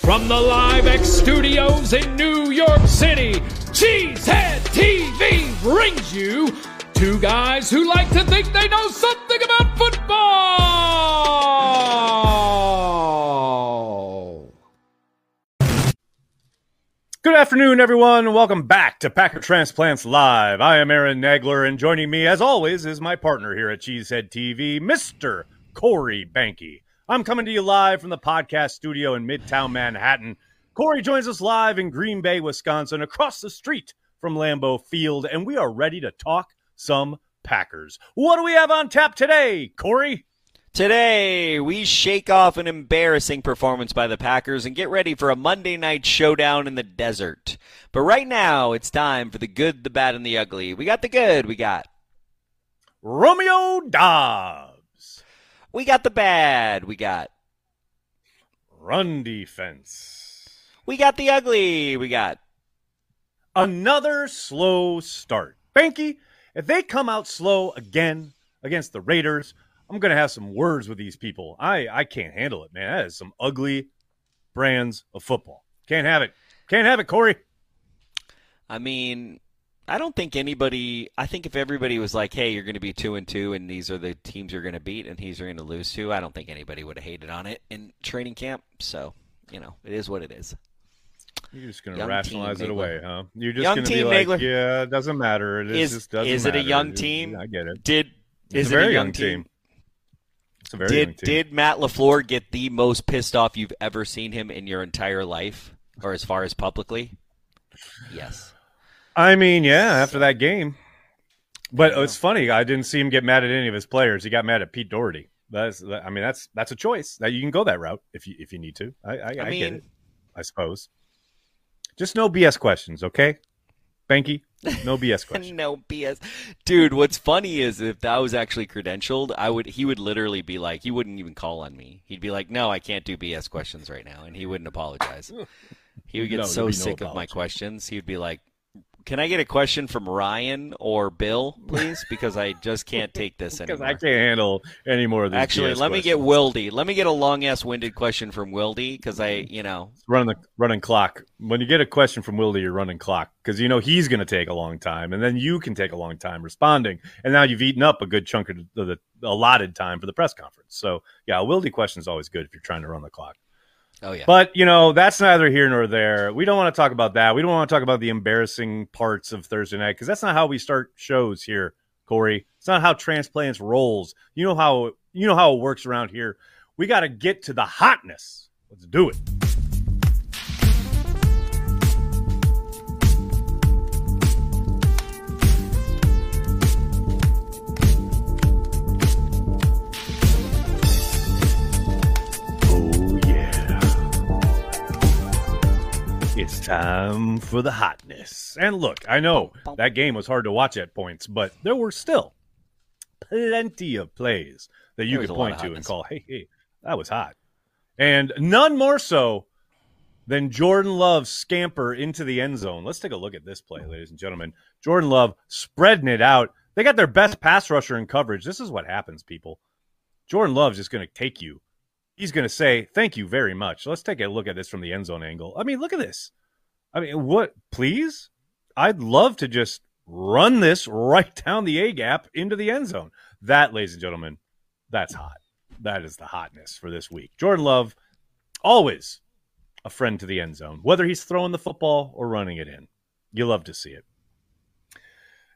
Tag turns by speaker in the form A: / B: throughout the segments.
A: From the Live X studios in New York City, Cheesehead TV brings you two guys who like to think they know something about football.
B: Good afternoon, everyone. Welcome back to Packer Transplants Live. I am Aaron Nagler, and joining me, as always, is my partner here at Cheesehead TV, Mr. Corey Behnke. I'm coming to you live from the podcast studio in Midtown Manhattan. Corey joins us live in Green Bay, Wisconsin, across the street from Lambeau Field, and we are ready to talk some Packers. What do we have on tap today, Corey?
C: Today, we shake off an embarrassing performance by the Packers and get ready for a Monday night showdown in the desert. But right now, it's time for the good, the bad, and the ugly. We got the good, we got
B: Romeo Doubs.
C: We got the bad, we got
B: Run defense.
C: We got the ugly, we got
B: Another slow start. Behnke, if they come out slow again against the Raiders, I'm going to have some words with these people. I, I can't handle it, man. That is some ugly brands of football. Can't have it. Can't have it, Corey.
C: I mean, I don't think anybody. I think if everybody was like, "Hey, you're going to be two and two, and these are the teams you're going to beat, and these are going to lose to," I don't think anybody would have hated on it in training camp. So, you know, it is what it is.
B: You're just going to rationalize it away, huh? You're just going to be like,
C: Nagler.
B: yeah, it doesn't matter. It
C: Is-
B: just doesn't
C: is it a young team?
B: I get it.
C: Did
B: It's
C: is
B: a
C: it
B: very
C: a young team?
B: It's a very young
C: Did
B: team.
C: did Matt LaFleur get the most pissed off you've ever seen him in your entire life, or as far as publicly? Yes.
B: I mean, yeah, after that game. But
C: Yeah.
B: it's funny. I didn't see him get mad at any of his players. He got mad at Pete Dougherty. That's. I mean, that's that's a choice. That you can go that route if you if you need to. I I, I,
C: I
B: get it. I suppose. Just no BS questions, okay? Behnke, no BS questions.
C: no BS, dude. What's funny is if that was actually credentialed, I would he would literally be like he wouldn't even call on me. He'd be like, "No, I can't do BS questions right now," and he wouldn't apologize. He would get
B: No,
C: so
B: there'd no
C: sick of my questions. He would be like, "Can I get a question from Ryan or Bill, please? Because I just can't take this
B: Because
C: anymore."
B: I can't handle any more of these.
C: Actually, let me get. Wildy. Let me get a long ass winded question from Wildy because I, you know,
B: running the running clock. When you get a question from Wildy, you're running clock because you know he's going to take a long time, and then you can take a long time responding, and now you've eaten up a good chunk of the, the allotted time for the press conference. So yeah, a Wildy question is always good if you're trying to run the clock.
C: Oh yeah,
B: But you know that's neither here nor there. We don't want to talk about that. We don't want to talk about the embarrassing parts of Thursday night because that's not how we start shows here, Corey. It's not how transplants rolls. You know how you know how it works around here. We got to get to the hotness. Let's do it. It's time for the hotness. And look, I know that game was hard to watch at points, but there were still plenty of plays that you could point to and call, hey, hey, that was hot. And none more so than Jordan Love's scamper into the end zone. Let's take a look at this play, ladies and gentlemen. Jordan Love spreading it out. They got their best pass rusher in coverage. This is what happens, people. Jordan Love's just going to take you. He's going to say, Thank you very much. Let's take a look at this from the end zone angle. I mean, look at this. I mean, what, please? I'd love to just run this right down the A gap into the end zone. That, ladies and gentlemen, that's hot. That is the hotness for this week. Jordan Love, always a friend to the end zone, whether he's throwing the football or running it in. You love to see it.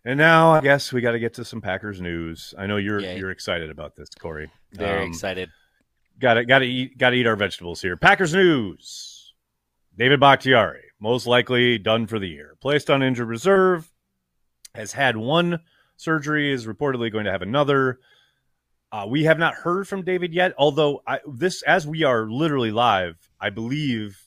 B: And now I guess we got to get to some Packers news. I know you're
C: Yay.
B: you're excited about this, Corey.
C: very
B: Um,
C: excited.
B: Got to got to eat got to eat our vegetables here. Packers news. David Bakhtiari, most likely done for the year. Placed on injured reserve, has had one surgery, is reportedly going to have another. Uh, we have not heard from David yet, although I, this, as we are literally live, I believe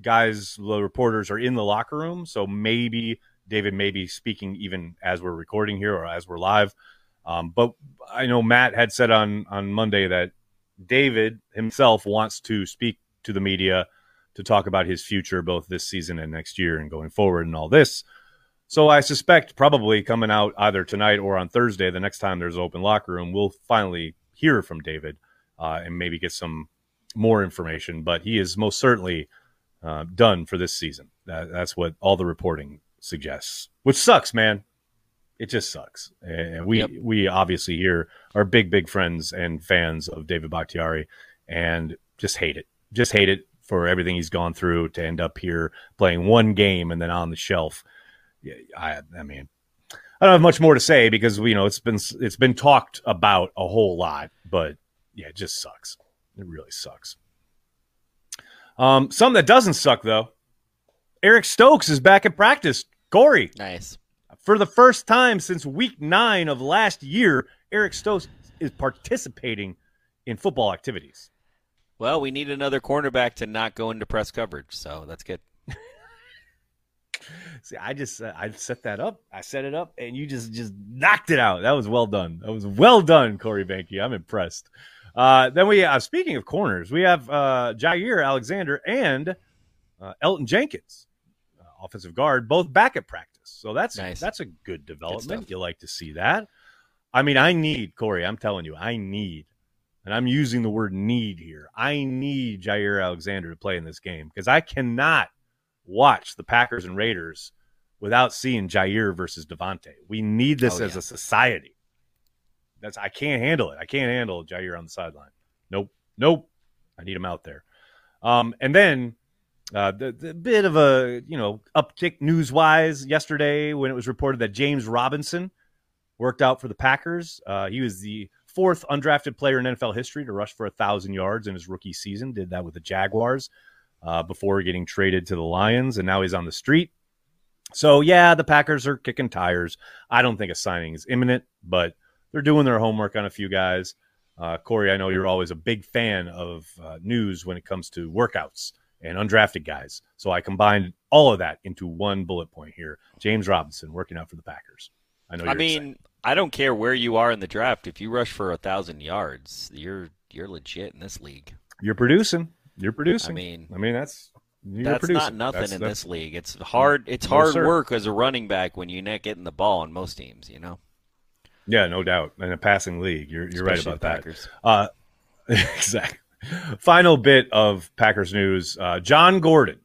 B: guys, the reporters are in the locker room, so maybe David may be speaking even as we're recording here or as we're live. Um, but I know Matt had said on on Monday that David himself wants to speak to the media to talk about his future, both this season and next year, and going forward, and all this. So I suspect probably coming out either tonight or on Thursday, the next time there's an open locker room, we'll finally hear from David uh, and maybe get some more information, but he is most certainly uh, done for this season. That, that's what all the reporting suggests, which sucks, man. It just sucks. And we
C: Yep.
B: we obviously here are big big friends and fans of David Bakhtiari, and just hate it. Just hate it for everything he's gone through to end up here playing one game and then on the shelf. Yeah, I I mean, I don't have much more to say because you know it's been it's been talked about a whole lot, but yeah, it just sucks. It really sucks. Um, something that doesn't suck though. Eric Stokes is back at practice. Corey,
C: Nice.
B: For the first time since week nine of last year, Eric Stokes is participating in football activities.
C: Well, we need another cornerback to not go into press coverage, so that's good.
B: See, I just uh, I set that up. I set it up, and you just just knocked it out. That was well done. That was well done, Corey Behnke. I'm impressed. Uh, then we uh, speaking of corners, we have uh, Jaire Alexander and uh, Elgton Jenkins, uh, offensive guard, both back at practice. So that's
C: Nice.
B: that's a good development.
C: stuff.
B: you like to see that. I mean, I need Corey. I'm telling you, I need, and I'm using the word need here. I need Jaire Alexander to play in this game because I cannot watch the Packers and Raiders without seeing Jaire versus Davante. We need this
C: Oh,
B: as
C: yeah.
B: a society. That's I can't handle it. I can't handle Jaire on the sideline. Nope, nope. I need him out there. Um, and then uh, the, the bit of a you know uptick news wise yesterday when it was reported that James Robinson worked out for the Packers. Uh, he was the fourth undrafted player in NFL history to rush for a thousand yards in his rookie season. Did that with the Jaguars uh, before getting traded to the Lions, and now he's on the street. So yeah, the Packers are kicking tires. I don't think a signing is imminent, but they're doing their homework on a few guys. Uh, Corey, I know you're always a big fan of uh, news when it comes to workouts and undrafted guys. So I combined all of that into one bullet point here. James Robinson working out for the Packers. I know.
C: I mean,
B: excited.
C: I don't care where you are in the draft. If you rush for a thousand yards, you're you're legit in this league.
B: you're producing. You're producing.
C: I mean,
B: I mean that's you're
C: that's
B: producing.
C: not nothing
B: That's-
C: in
B: that's-
C: this league. It's hard. It's
B: No,
C: hard
B: sir.
C: work as a running back when you're not getting the ball on most teams. You know,
B: Yeah, no doubt. In a passing league, you're you're right about that. Uh, exactly. Final bit of Packers news: uh, John Gordon,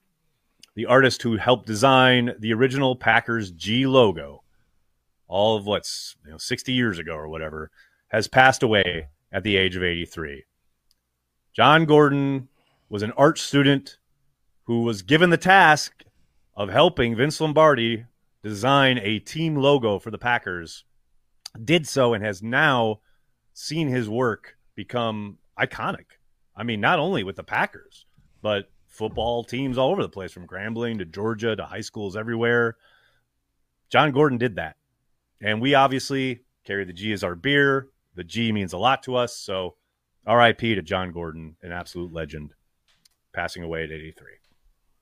B: the artist who helped design the original Packers G logo, all of what's you know sixty years ago or whatever, has passed away at the age of eighty three. John Gordon was an art student who was given the task of helping Vince Lombardi design a team logo for the Packers. Did so and has now seen his work become iconic. I mean, not only with the Packers, but football teams all over the place, from Grambling to Georgia to high schools everywhere. John Gordon did that. And we obviously carry the G as our beer. The G means a lot to us. So RIP to John Gordon, an absolute legend, passing away at 83.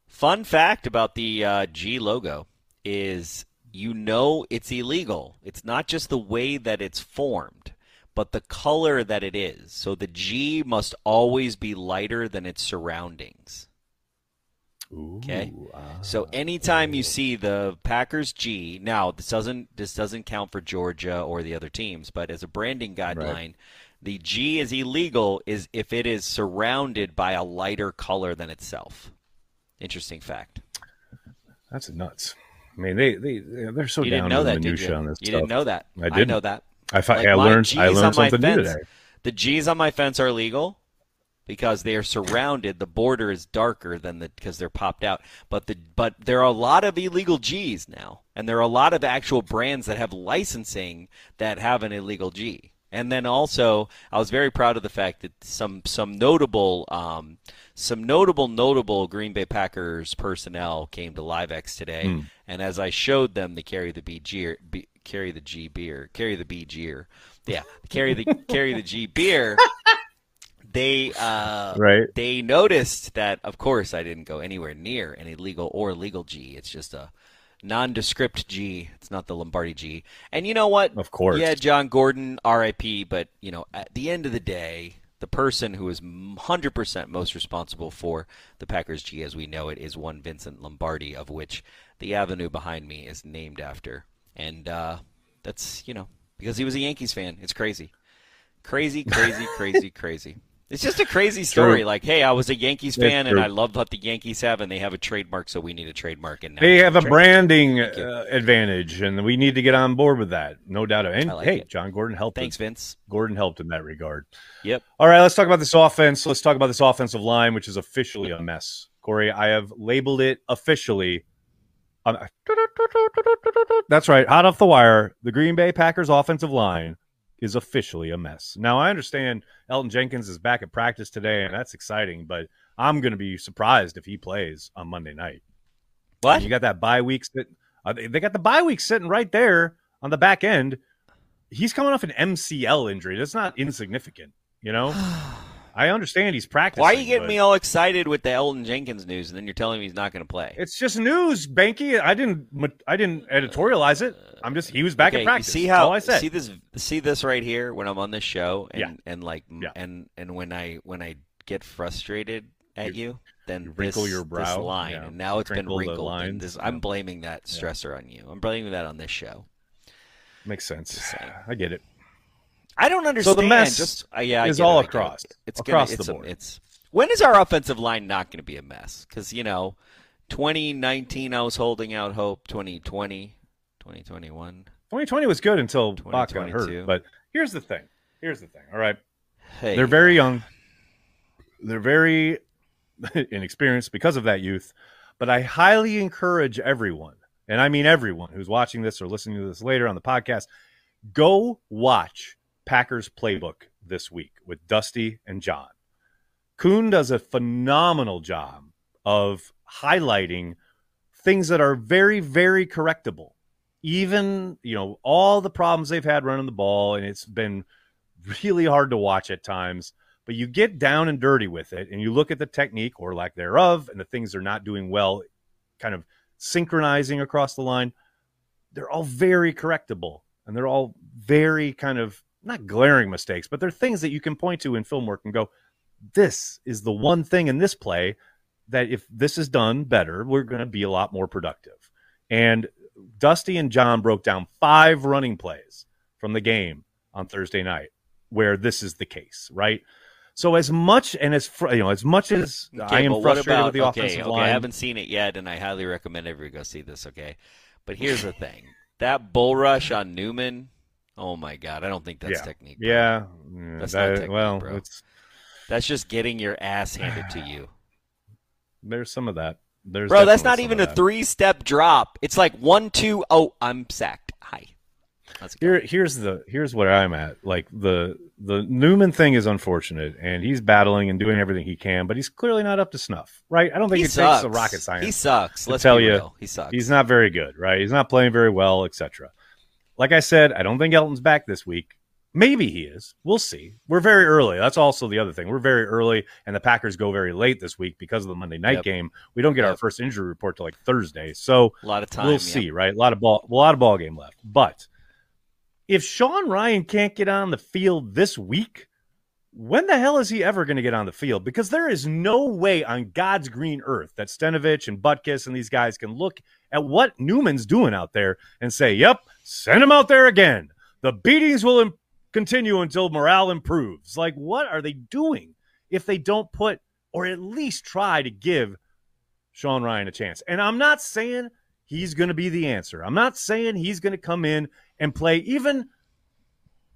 C: Fun fact about the uh, G logo is you know it's illegal. It's not just the way that it's formed, but the color that it is. So the G must always be lighter than its surroundings. Okay. So ah. anytime you see the Packers G, now this doesn't this doesn't count for Georgia or the other teams, but as a branding guideline, the G is illegal is if it is surrounded by a lighter color than itself. Interesting fact.
B: That's nuts. I mean, they they they're so
C: you
B: down
C: didn't know
B: to the
C: that,
B: minutia on this
C: you
B: stuff.
C: didn't know that.
B: I didn't.
C: know that.
B: I, fi-
C: Like
B: I learned
C: G's
B: I learned something new
C: fence.
B: today.
C: The G's on my fence are legal because they are surrounded. The border is darker than the because they're popped out. But the but there are a lot of illegal G's now, and there are a lot of actual brands that have licensing that have an illegal G. And then also, I was very proud of the fact that some some notable um, some notable notable Green Bay Packers personnel came to LiveX today, and as I showed them the carry the B G B, carry the G beer, carry the B gear, yeah, carry the carry the G beer. They uh,
B: Right.
C: they noticed that, of course, I didn't go anywhere near any legal or legal G. It's just a nondescript G. It's not the Lombardi G. And you know what?
B: Of course.
C: Yeah, John Gordon, R.I.P. But you know, at the end of the day, the person who is 100% most responsible for the Packers G as we know it is one Vincent Lombardi, of which the avenue behind me is named after. And uh, that's you know because he was a Yankees fan. It's crazy, crazy, crazy, crazy, crazy. It's just a crazy story.
B: True.
C: Like, hey, I was a Yankees fan and. I love what the Yankees have, and they have a trademark, so we need a trademark. And now
B: They have a
C: trademark.
B: branding uh, advantage, and we need to get on board with that. No doubt. And
C: like
B: hey,
C: it.
B: John Gordon helped.
C: Thanks,
B: us.
C: Vince.
B: Gordon helped in that regard.
C: Yep.
B: All right, let's talk about this offense. Let's talk about this offensive line, which is officially a mess. Corey, I have labeled it officially. um, that's right, hot off the wire. The Green Bay Packers offensive line is officially a mess. Now, I understand Elgton Jenkins is back at practice today, and that's exciting, but I'm going to be surprised if he plays on Monday night.
C: What?
B: You got that bye week. Sit, uh, they they got the bye week sitting right there on the back end. He's coming off an MCL injury. That's not insignificant, you know. I understand he's practicing.
C: Why are you getting
B: but
C: me all excited with the Elgton Jenkins news, and then you're telling me he's not going to play?
B: It's just news, Behnke. I didn't. I didn't editorialize it. I'm just. He was back
C: okay,
B: at practice.
C: See how
B: I said.
C: see this see this right here when I'm on this show, and
B: Yeah.
C: and like
B: Yeah.
C: and and when I when I get frustrated at you, then
B: you wrinkle
C: this,
B: your
C: this
B: brow,
C: line,
B: yeah.
C: and now it's
B: Crinkle
C: been wrinkled. this. I'm blaming that stressor on you. I'm blaming that on this show.
B: Makes sense. I get it.
C: I don't understand.
B: So the mess
C: just uh, yeah,
B: is
C: it,
B: all
C: it.
B: across.
C: It's
B: Across
C: gonna,
B: the
C: it's a-
B: board.
C: it's when is our offensive line not going to be a mess? Because you know, 2019 I was holding out hope. 2020, 2021.
B: 2020 was good until Bach got hurt. But here's the thing. Here's the thing. All right.
C: Hey,
B: They're very young. They're very inexperienced because of that youth. But I highly encourage everyone, and I mean everyone who's watching this or listening to this later on the podcast, go watch Packers playbook this week with Dusty and John. Kuhn does a phenomenal job of highlighting things that are very, very correctable. Even, you know, all the problems they've had running the ball, and it's been really hard to watch at times. But you get down and dirty with it, and you look at the technique or lack thereof, and the things they're not doing well, kind of synchronizing across the line. They're all very correctable, and they're all very kind of not glaring mistakes, but they're things that you can point to in film work and go, "This is the one thing in this play that if this is done better, we're going to be a lot more productive." And Dusty and John broke down five running plays from the game on Thursday night where this is the case, right? So as much and as fr- you know, as much as
C: Okay,
B: I am frustrated
C: about,
B: with the
C: okay,
B: offensive
C: okay,
B: line,
C: I haven't seen it yet, and I highly recommend everybody go see this. Okay, but here's the thing: that bull rush on Newman. Oh my God, I don't think that's
B: Yeah.
C: technique. bro.
B: yeah,
C: That's mm,
B: that-
C: not technique,
B: well,
C: bro.
B: it's
C: that's just getting your ass handed to you,
B: there's some of that. There's
C: bro. That's not even a
B: that.
C: three-step drop. It's like one, two, oh, I'm sacked. Hi.
B: Here, here's the here's where I'm at. Like the the Newman thing is unfortunate, and he's battling and doing everything he can, but he's clearly not up to snuff, right? I don't think
C: he
B: it
C: sucks.
B: takes a rocket science.
C: He sucks. Let's
B: tell
C: be
B: you
C: real. He sucks.
B: He's not very good, right? He's not playing very well, etc. Like I said, I don't think Elgton's back this week. Maybe he is. We'll see. We're very early. That's also the other thing. We're very early, and the Packers go very late this week because of the Monday night
C: Yep.
B: game. We don't get our first injury report till like Thursday, so
C: a lot of time.
B: we'll
C: yeah.
B: see. Right? A lot of ball, a lot of ball game left. But if Sean Rhyan can't get on the field this week, when the hell is he ever going to get on the field? Because there is no way on God's green earth that Stenavich and Butkus and these guys can look at what Newman's doing out there and say, "Yep, send him out there again. The beatings will im- continue until morale improves." Like, what are they doing if they don't put or at least try to give Sean Rhyan a chance? And I'm not saying he's going to be the answer. I'm not saying he's going to come in and play even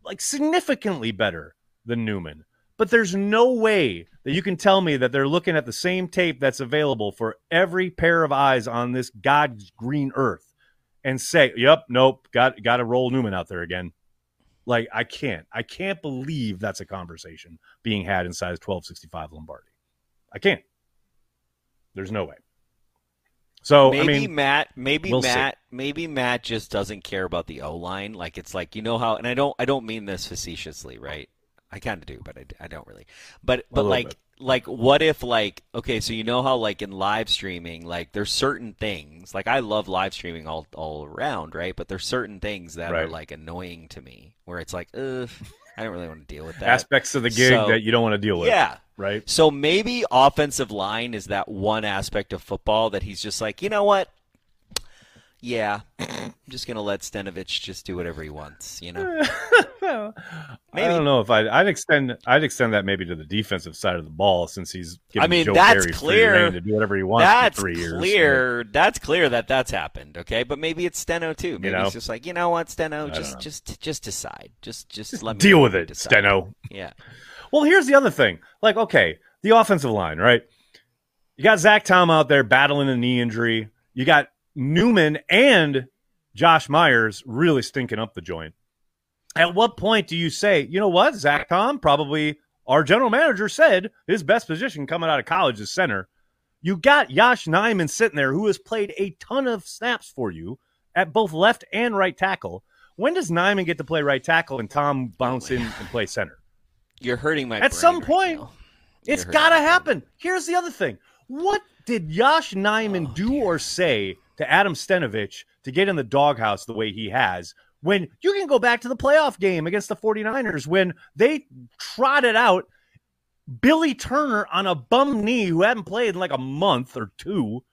B: like significantly better than Newman. But there's no way that you can tell me that they're looking at the same tape that's available for every pair of eyes on this God's green earth and say, "Yep, nope, got got to roll Newman out there again." Like I can't, I can't believe that's a conversation being had inside of 1265 Lombardi. I can't. There's no way. So
C: maybe
B: I mean,
C: Matt, maybe
B: we'll see.
C: Matt, maybe Matt just doesn't care about the O line. Like it's like you know how, and I don't, I don't mean this facetiously, right? I kind of do, but I, I don't really. But but like
B: bit.
C: Like what if like okay, so you know how like in live streaming, like there's certain things like I love live streaming all all around, right? But there's certain things that are like annoying to me where it's like, ugh, I don't really want to deal with that.
B: aspects of the gig
C: So-
B: that you don't want to deal with.
C: yeah,
B: Right.
C: so maybe offensive line is that one aspect of football that he's just like, you know what? Yeah, I'm just gonna let Stenavich just do whatever he wants. You know,
B: Yeah,
C: Maybe.
B: I don't know if I'd, I'd extend I'd extend that maybe to the defensive side of the ball since he's giving
C: I mean,
B: Joe
C: that's
B: Barry
C: clear.
B: to do whatever he wants
C: That's
B: for three years.
C: clear. That's clear that that's happened. Okay, but maybe it's Steno too. Maybe
B: know?
C: he's just like, you know what, Steno, just just just decide. Just just,
B: Just
C: let me
B: deal with it,
C: decide.
B: Steno.
C: Yeah.
B: Well, here's the other thing. Like, okay, the offensive line, right? You got Zach Tom out there battling a knee injury. You got Newman and Josh Myers really stinking up the joint. At what point do you say, you know what, Zach Tom, probably our general manager said his best position coming out of college is center. You got Yosh Nijman sitting there who has played a ton of snaps for you at both left and right tackle. When does Nijman get to play right tackle and Tom bounce in and play center?
C: You're hurting my.
B: At some
C: right
B: point,
C: now.
B: It's got to happen. Here's the other thing. What did Yosh Nijman
C: Oh,
B: do or say to Adam Stenavich to get in the doghouse the way he has when you can go back to the playoff game against the 49ers when they trotted out Billy Turner on a bum knee who hadn't played in like a month or two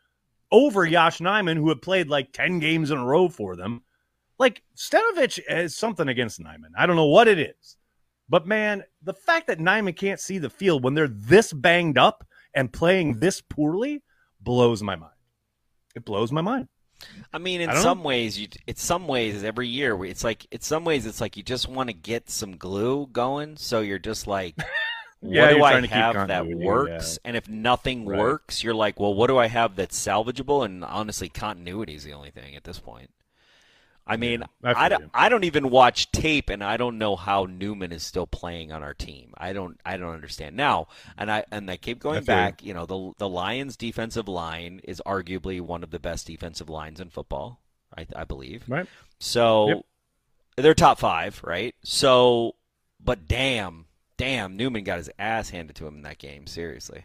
B: over Yosh Nijman who had played like 10 games in a row for them. Like Stenavich has something against Nijman. I don't know what it is. But man, the fact that Nijman can't see the field when they're this banged up and playing this poorly blows my mind. It blows my mind.
C: I mean, in
B: I
C: some ways, you. It's some ways every year. It's like, in some ways, it's like you just want to get some glue going. So you're just like,
B: Yeah,
C: what do I
B: trying to keep
C: have that works? And if nothing
B: Right.
C: works, you're like, well, what do I have that's salvageable? And honestly, continuity is the only thing at this point. I mean,
B: I
C: I, don't. I don't even watch tape, and I don't know how Newman is still playing on our team. I don't I don't understand now. And I and I keep going
B: feel you.
C: back. You know, the the Lions' defensive line is arguably one of the best defensive lines in football. I, I believe.
B: Right.
C: So
B: Yep.
C: they're top five, right? So, but damn, damn, Newman got his ass handed to him in that game. Seriously.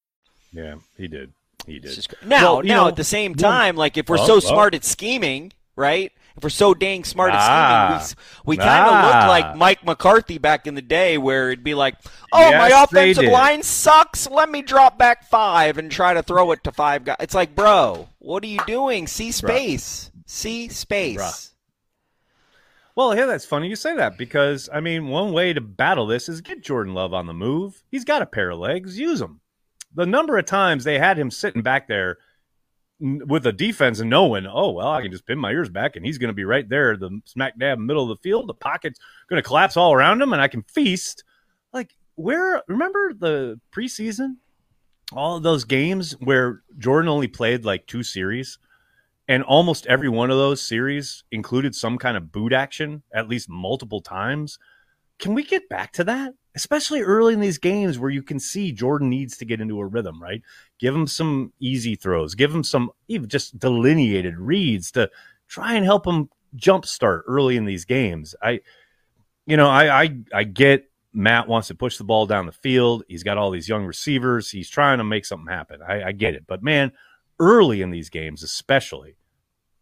B: Yeah, he did. He did.
C: Just Now,
B: Well,
C: now
B: know,
C: at the same
B: one-
C: time, like if we're
B: Oh,
C: so
B: oh.
C: smart at scheming, right? If we're so dang smart
B: Ah.
C: at scheming, we, s- we kind of look
B: Ah.
C: like Mike McCarthy back in the day, where it'd be like, "Oh,
B: Yes,
C: my offensive line sucks. Let me drop back five and try to throw it to five guys." It's like, bro, what are you doing? See space. See space.
B: Bruh. Well, yeah, that's funny you say that because I mean, one way to battle this is get Jordan Love on the move. He's got a pair of legs, use them. The number of times they had him sitting back there with a defense and knowing, oh well, I can just pin my ears back and he's going to be right there, the smack dab middle of the field. The pocket's going to collapse all around him, and I can feast. Like where? Remember the preseason? All of those games where Jordan only played like two series and almost every one of those series included some kind of boot action at least multiple times. Can we get back to that? Especially early in these games where you can see Jordan needs to get into a rhythm, right? Give him some easy throws, give him some even just delineated reads to try and help him jumpstart early in these games. I, you know, I, I, I get Matt wants to push the ball down the field. He's got all these young receivers. He's trying to make something happen. I, I get it, but man, early in these games, especially,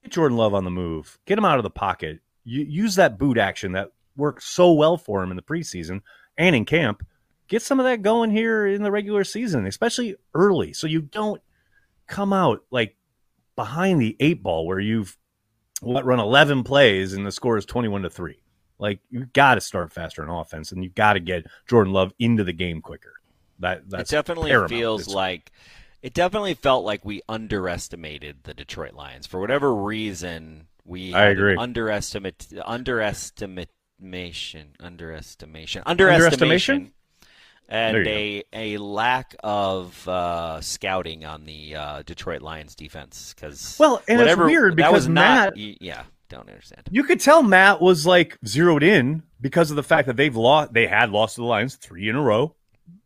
B: get Jordan Love on the move, get him out of the pocket, use that boot action that worked so well for him in the preseason and in camp. Get some of that going here in the regular season, especially early, so you don't come out like behind the eight ball where you've what run 11 plays and the score is 21 to 3 like you got to start faster in offense and you got to get jordan love into the game quicker that
C: It definitely feels like it definitely felt like we underestimated the Detroit Lions for whatever reason. We
B: I agree.
C: underestimate underestimate underestimation, underestimation, underestimation, and a a lack of uh, scouting on the uh, Detroit Lions defense. Because
B: Well, and it's
C: whatever,
B: weird
C: that
B: because
C: not.
B: Matt-
C: y- yeah, don't understand.
B: You could tell Matt was like zeroed in because of the fact that they've lost. They had lost to the Lions three in a row.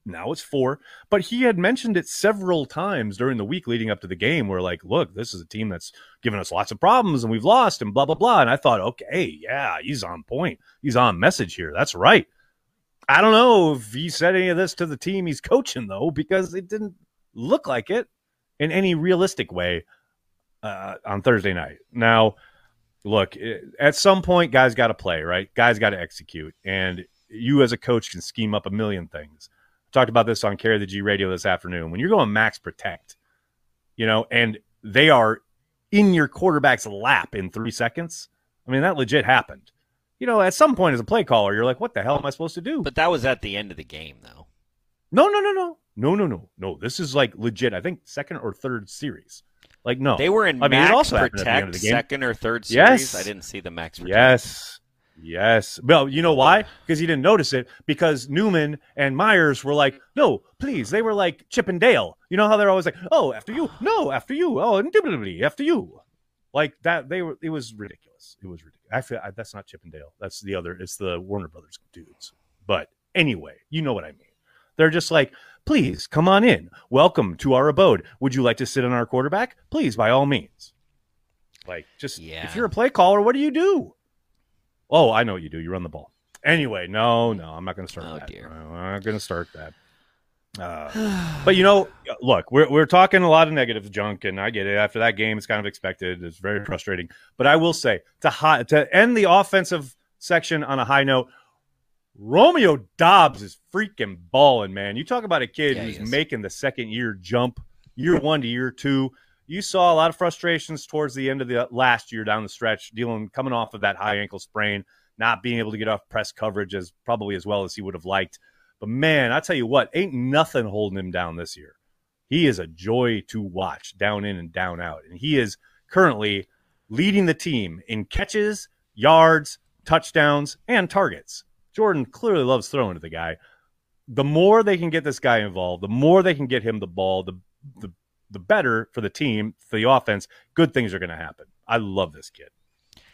B: Now it's four, but he had mentioned it several times during the week leading up to the game. Where like, look, this is a team that's given us lots of problems and we've lost and blah blah blah. And I thought, okay, yeah, he's on point. He's on message here. That's right. I don't know if he said any of this to the team he's coaching though, because it didn't look like it in any realistic way uh, on Thursday night. Now, look, at some point, guys got to play, right? Guys got to execute, and you as a coach can scheme up a million things. Talked about this on Carry the G Radio this afternoon. When you're going max protect, you know, and they are in your quarterback's lap in three seconds. I mean, that legit happened. You know, at some point as a play caller, you're like, what the hell am I supposed to do?
C: But that was at the end of the game, though.
B: No, no, no, no, no, no, no, no. This is like legit. I think second or third series. Like no,
C: They were in
B: I mean, it also happened at the end of
C: protect
B: the game.
C: second or third series.
B: Yes.
C: I didn't see the max protect.
B: Yes. Yes. Well, you know why? Because he didn't notice it. Because Newman and Myers were like, no, please. They were like Chip and Dale. You know how they're always like, oh, after you. No, after you. Oh, indubitably, after you. Like that. They were, it was ridiculous. It was ridiculous. I feel I, that's not Chip and Dale. That's the other, it's the Warner Brothers dudes. But anyway, you know what I mean. They're just like, please come on in. Welcome to our abode. Would you like to sit on our quarterback? Please, by all means. Like, just
C: Yeah.
B: if you're a play caller, what do you do? Oh, I know what you do. You run the ball. Anyway, no, no, I'm not going to start
C: Oh,
B: that.
C: dear.
B: I'm not going to start that. Uh, but you know, look, we're we're talking a lot of negative junk, and I get it. After that game, it's kind of expected. It's very frustrating. But I will say to high, to end the offensive section on a high note, Romeo Doubs is freaking balling, man. You talk about a kid
C: Yeah,
B: who's making the second year jump, year one to year two. You saw a lot of frustrations towards the end of the uh, last year down the stretch, dealing coming off of that high ankle sprain, not being able to get off press coverage as probably as well as he would have liked. But man, I tell you what, ain't nothing holding him down this year. He is a joy to watch, down in and down out, and he is currently leading the team in catches, yards, touchdowns, and targets. Jordan clearly loves throwing to the guy. The more they can get this guy involved, the more they can get him the ball, the the, the better for the team, for the offense. Good things are going to happen. I love this kid.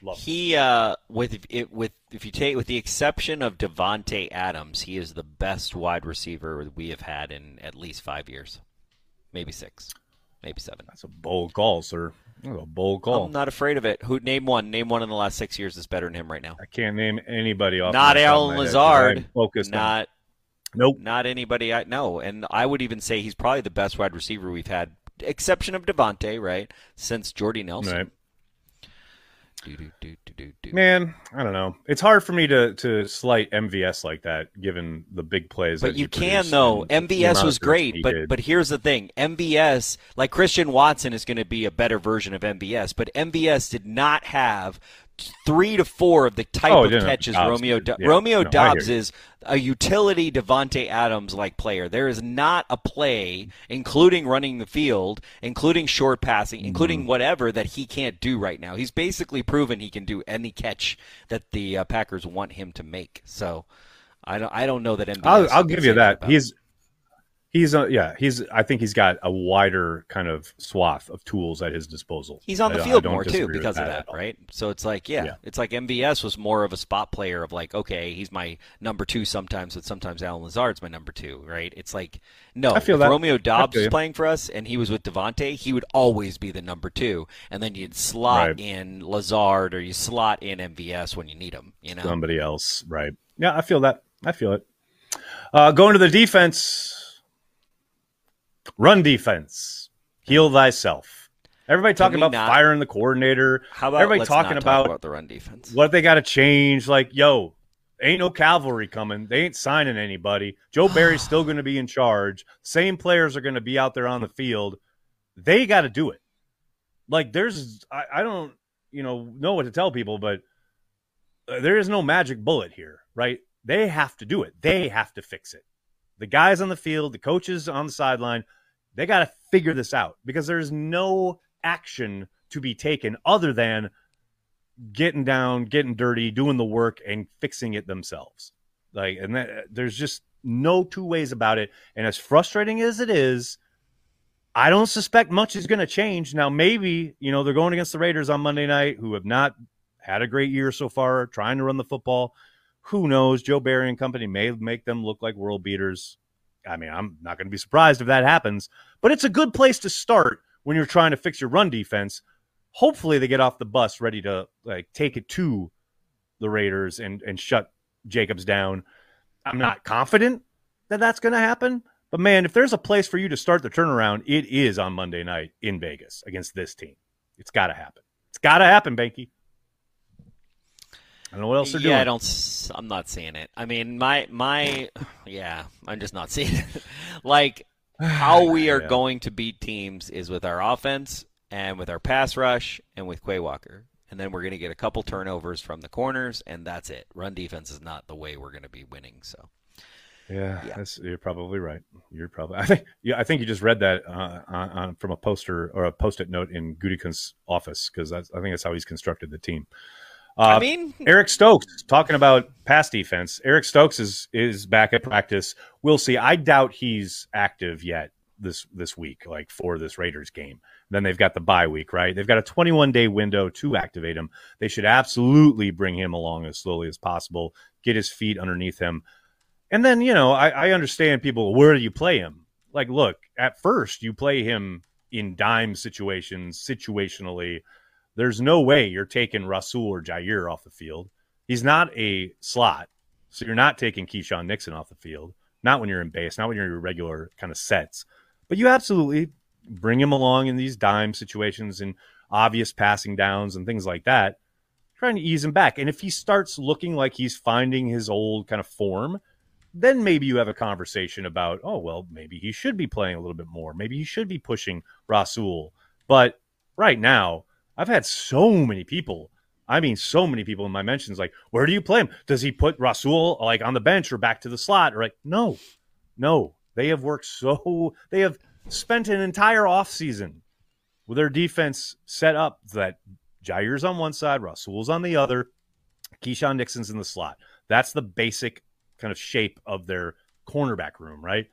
B: Love him.
C: He uh, with it with if you take with the exception of Davante Adams, he is the best wide receiver we have had in at least five years, maybe six, maybe seven.
B: That's a bold call, sir. That's a bold call.
C: I'm not afraid of it. Who name one? Name one in the last six years that's better than him right now.
B: I can't name anybody off.
C: Not Allen
B: my head 'cause
C: Lazard.
B: Focused. on-
C: Not
B: nope.
C: not anybody I know. And I would even say he's probably the best wide receiver we've had, exception of Davante, right? Since Jordy Nelson.
B: Right.
C: Do, do, do.
B: Man, I don't know. It's hard for me to to slight MVS like that, given the big plays.
C: But
B: that
C: you can though. MVS was great, but
B: did.
C: but here's the thing: MVS, like Christian Watson, is going to be a better version of MVS, but MVS did not have three to four of the type
B: Oh,
C: of catches
B: Doubs
C: Romeo. Do-
B: Yeah.
C: Romeo
B: No, Doubs
C: is a utility Davante Adams like player. There is not a play, including running the field, including short passing,
B: Mm-hmm.
C: including whatever that he can't do right now. He's basically proven he can do any catch that the uh, Packers want him to make. So. I don't. I don't know that.
B: I'll, I'll give you that.
C: about-
B: He's he's a yeah. He's I think he's got a wider kind of swath of tools at his disposal.
C: He's on the
B: I
C: field
B: don't
C: more too because of
B: at
C: that, right? So it's like, yeah,
B: Yeah.
C: it's like MVS was more of a spot player of like, okay, he's my number two sometimes, but sometimes Allen Lazard's my number two, right? It's like, no,
B: I feel
C: if
B: that.
C: Romeo
B: Doubs
C: was playing for us and he was with Davante, he would always be the number two, and then you'd slot
B: Right.
C: in Lazard or you slot in MVS when you need him, you know?
B: Somebody else, right? Yeah, I feel that. I feel it. Uh, going to the defense, run defense, heal thyself. Everybody talking about
C: not-
B: firing the coordinator.
C: How about
B: everybody talking about,
C: about the run defense?
B: what they got to change? Like, yo, ain't no cavalry coming. They ain't signing anybody. Joe Barry's still going to be in charge. Same players are going to be out there on the field. They got to do it. Like, there's, I, I don't, you know, know what to tell people, but uh, there is no magic bullet here, right? They have to do it. They have to fix it. The guys on the field, the coaches on the sideline, they got to figure this out because there's no action to be taken other than getting down, getting dirty, doing the work, and fixing it themselves. Like, and that, there's just no two ways about it. And as frustrating as it is, I don't suspect much is going to change. Now, maybe, you know, they're going against the Raiders on Monday night, who have not had a great year so far, trying to run the football. Who knows? Joe Barry and company may make them look like world beaters. I mean, I'm not going to be surprised if that happens, but it's a good place to start when you're trying to fix your run defense. Hopefully, they get off the bus ready to like take it to the Raiders and and shut Jacobs down. I'm not confident that that's going to happen, but man, if there's a place for you to start the turnaround, it is on Monday night in Vegas against this team. It's got to happen. It's got to happen, Behnke. I don't know what else they're
C: yeah,
B: doing.
C: I don't. I'm not seeing it. I mean, my my, yeah, I'm just not seeing it. like how we are
B: Yeah.
C: going to beat teams is with our offense and with our pass rush and with Quay Walker, and then we're going to get a couple turnovers from the corners, and that's it. Run defense is not the way we're going to be winning. So
B: Yeah,
C: Yeah.
B: That's, you're probably right. You're probably. I think. Yeah, I think you just read that uh, on, on, from a poster or a post-it note in Gutekunst's office because I think that's how he's constructed the team. Uh,
C: I mean,
B: Eric Stokes talking about pass defense. Eric Stokes is is back at practice. We'll see. I doubt he's active yet this this week, like for this Raiders game. Then they've got the bye week, right? They've got a 21 day window to activate him. They should absolutely bring him along as slowly as possible, get his feet underneath him. And then, you know, I, I understand people, where do you play him? Like, look, at first you play him in dime situations, situationally. There's no way you're taking Rasul or Jaire off the field. He's not a slot. So you're not taking Keisean Nixon off the field. Not when you're in base, not when you're in your regular kind of sets. But you absolutely bring him along in these dime situations and obvious passing downs and things like that, trying to ease him back. And if he starts looking like he's finding his old kind of form, then maybe you have a conversation about, oh, well, maybe he should be playing a little bit more. Maybe he should be pushing Rasul. But right now, I've had so many people. I mean, so many people in my mentions like, where do you play him? Does he put Rasul like on the bench or back to the slot? Or like, no, no. They have worked so they have spent an entire offseason with their defense set up that Jaire's on one side, Rasul's on the other, Keisean Nixon's in the slot. That's the basic kind of shape of their cornerback room, right?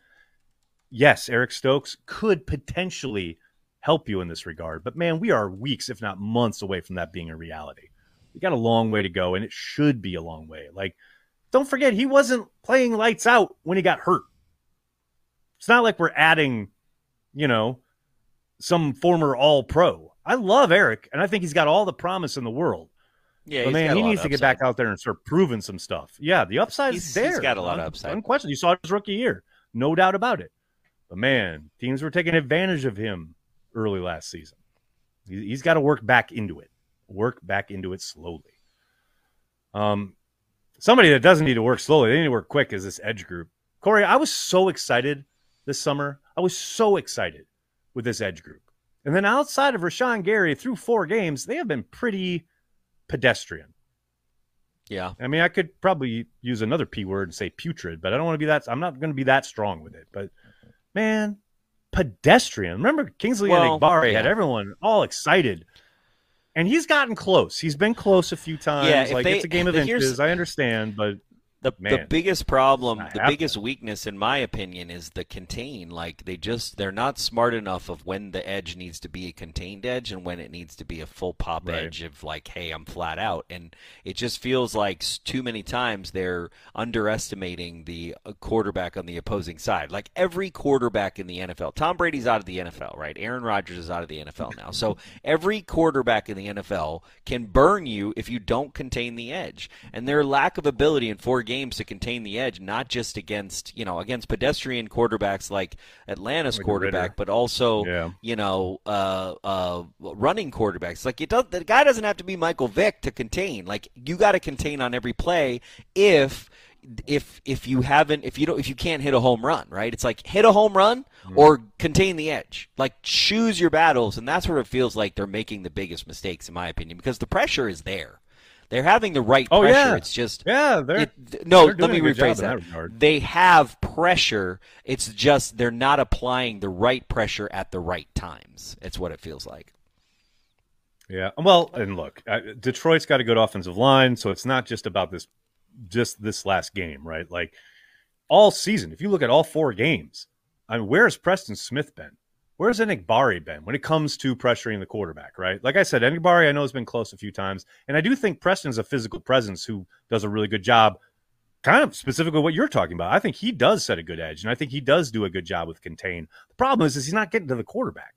B: Yes, Eric Stokes could potentially help you in this regard, but man, we are weeks, if not months, away from that being a reality. We got a long way to go, and it should be a long way. Like, don't forget, he wasn't playing lights out when he got hurt. It's not like we're adding, you know, some former all pro. I love Eric, and I think he's got all the promise in the world.
C: yeah,
B: but man, he needs to get back out there and start proving some stuff. Yeah, the upside
C: He's-
B: is there.
C: he's got a lot of upside.
B: Unquestioned. You saw his rookie year. No doubt about it. But man, teams were taking advantage of him early last season. He- He's got to work back into it. Work back into it slowly. Um, somebody that doesn't need to work slowly, they need to work quick is this edge group. Corey, I was so excited this summer. I was so excited with this edge group. And then outside of Rashan Gary through four games, they have been pretty pedestrian.
C: Yeah,
B: I mean, I could probably use another P word and say putrid, but I don't want to be that. I'm not going to be that strong with it. But man, pedestrian. Remember, Kingsley
C: Well,
B: and Enagbare had everyone all excited, and he's gotten close. He's been close a few times.
C: Yeah,
B: like
C: they-
B: it's a game of inches. I understand, but
C: The, the biggest problem, the
B: happening.
C: biggest weakness, in my opinion, is the contain. Like they just they're not smart enough of when the edge needs to be a contained edge and when it needs to be a full pop
B: Right.
C: edge of like, hey, I'm flat out. And it just feels like too many times they're underestimating the uh, quarterback on the opposing side. Like every quarterback in the NFL, Tom Brady's out of the NFL, right? Aaron Rodgers is out of the NFL now. So every quarterback in the NFL can burn you if you don't contain the edge. And their lack of ability in four games to contain the edge, not just against you know against pedestrian quarterbacks like Atlanta's
B: Like
C: quarterback, but also
B: Yeah.
C: you know uh, uh, running quarterbacks. Like it does, the guy doesn't have to be Michael Vick to contain. Like you got to contain on every play if if if you haven't if you don't if you can't hit a home run right it's like hit a home run
B: Mm-hmm.
C: or contain the edge like choose your battles and that's where it feels like they're making the biggest mistakes in my opinion because the pressure is there they're having the right
B: Oh,
C: pressure
B: yeah.
C: it's just
B: yeah, they're
C: it, no,
B: they're
C: let me rephrase that.
B: that.
C: They have pressure. It's just they're not applying the right pressure at the right times. It's what it feels like.
B: Yeah. Well, and look, Detroit's got a good offensive line, so it's not just about this just this last game, right? Like all season, if you look at all four games, I mean, where's Preston Smith been? Where's Enagbare been when it comes to pressuring the quarterback, right? Like I said, Enagbare I know has been close a few times, and I do think Preston's a physical presence who does a really good job. Kind of specifically what you're talking about. I think he does set a good edge, and I think he does do a good job with contain. The problem is, is he's not getting to the quarterback.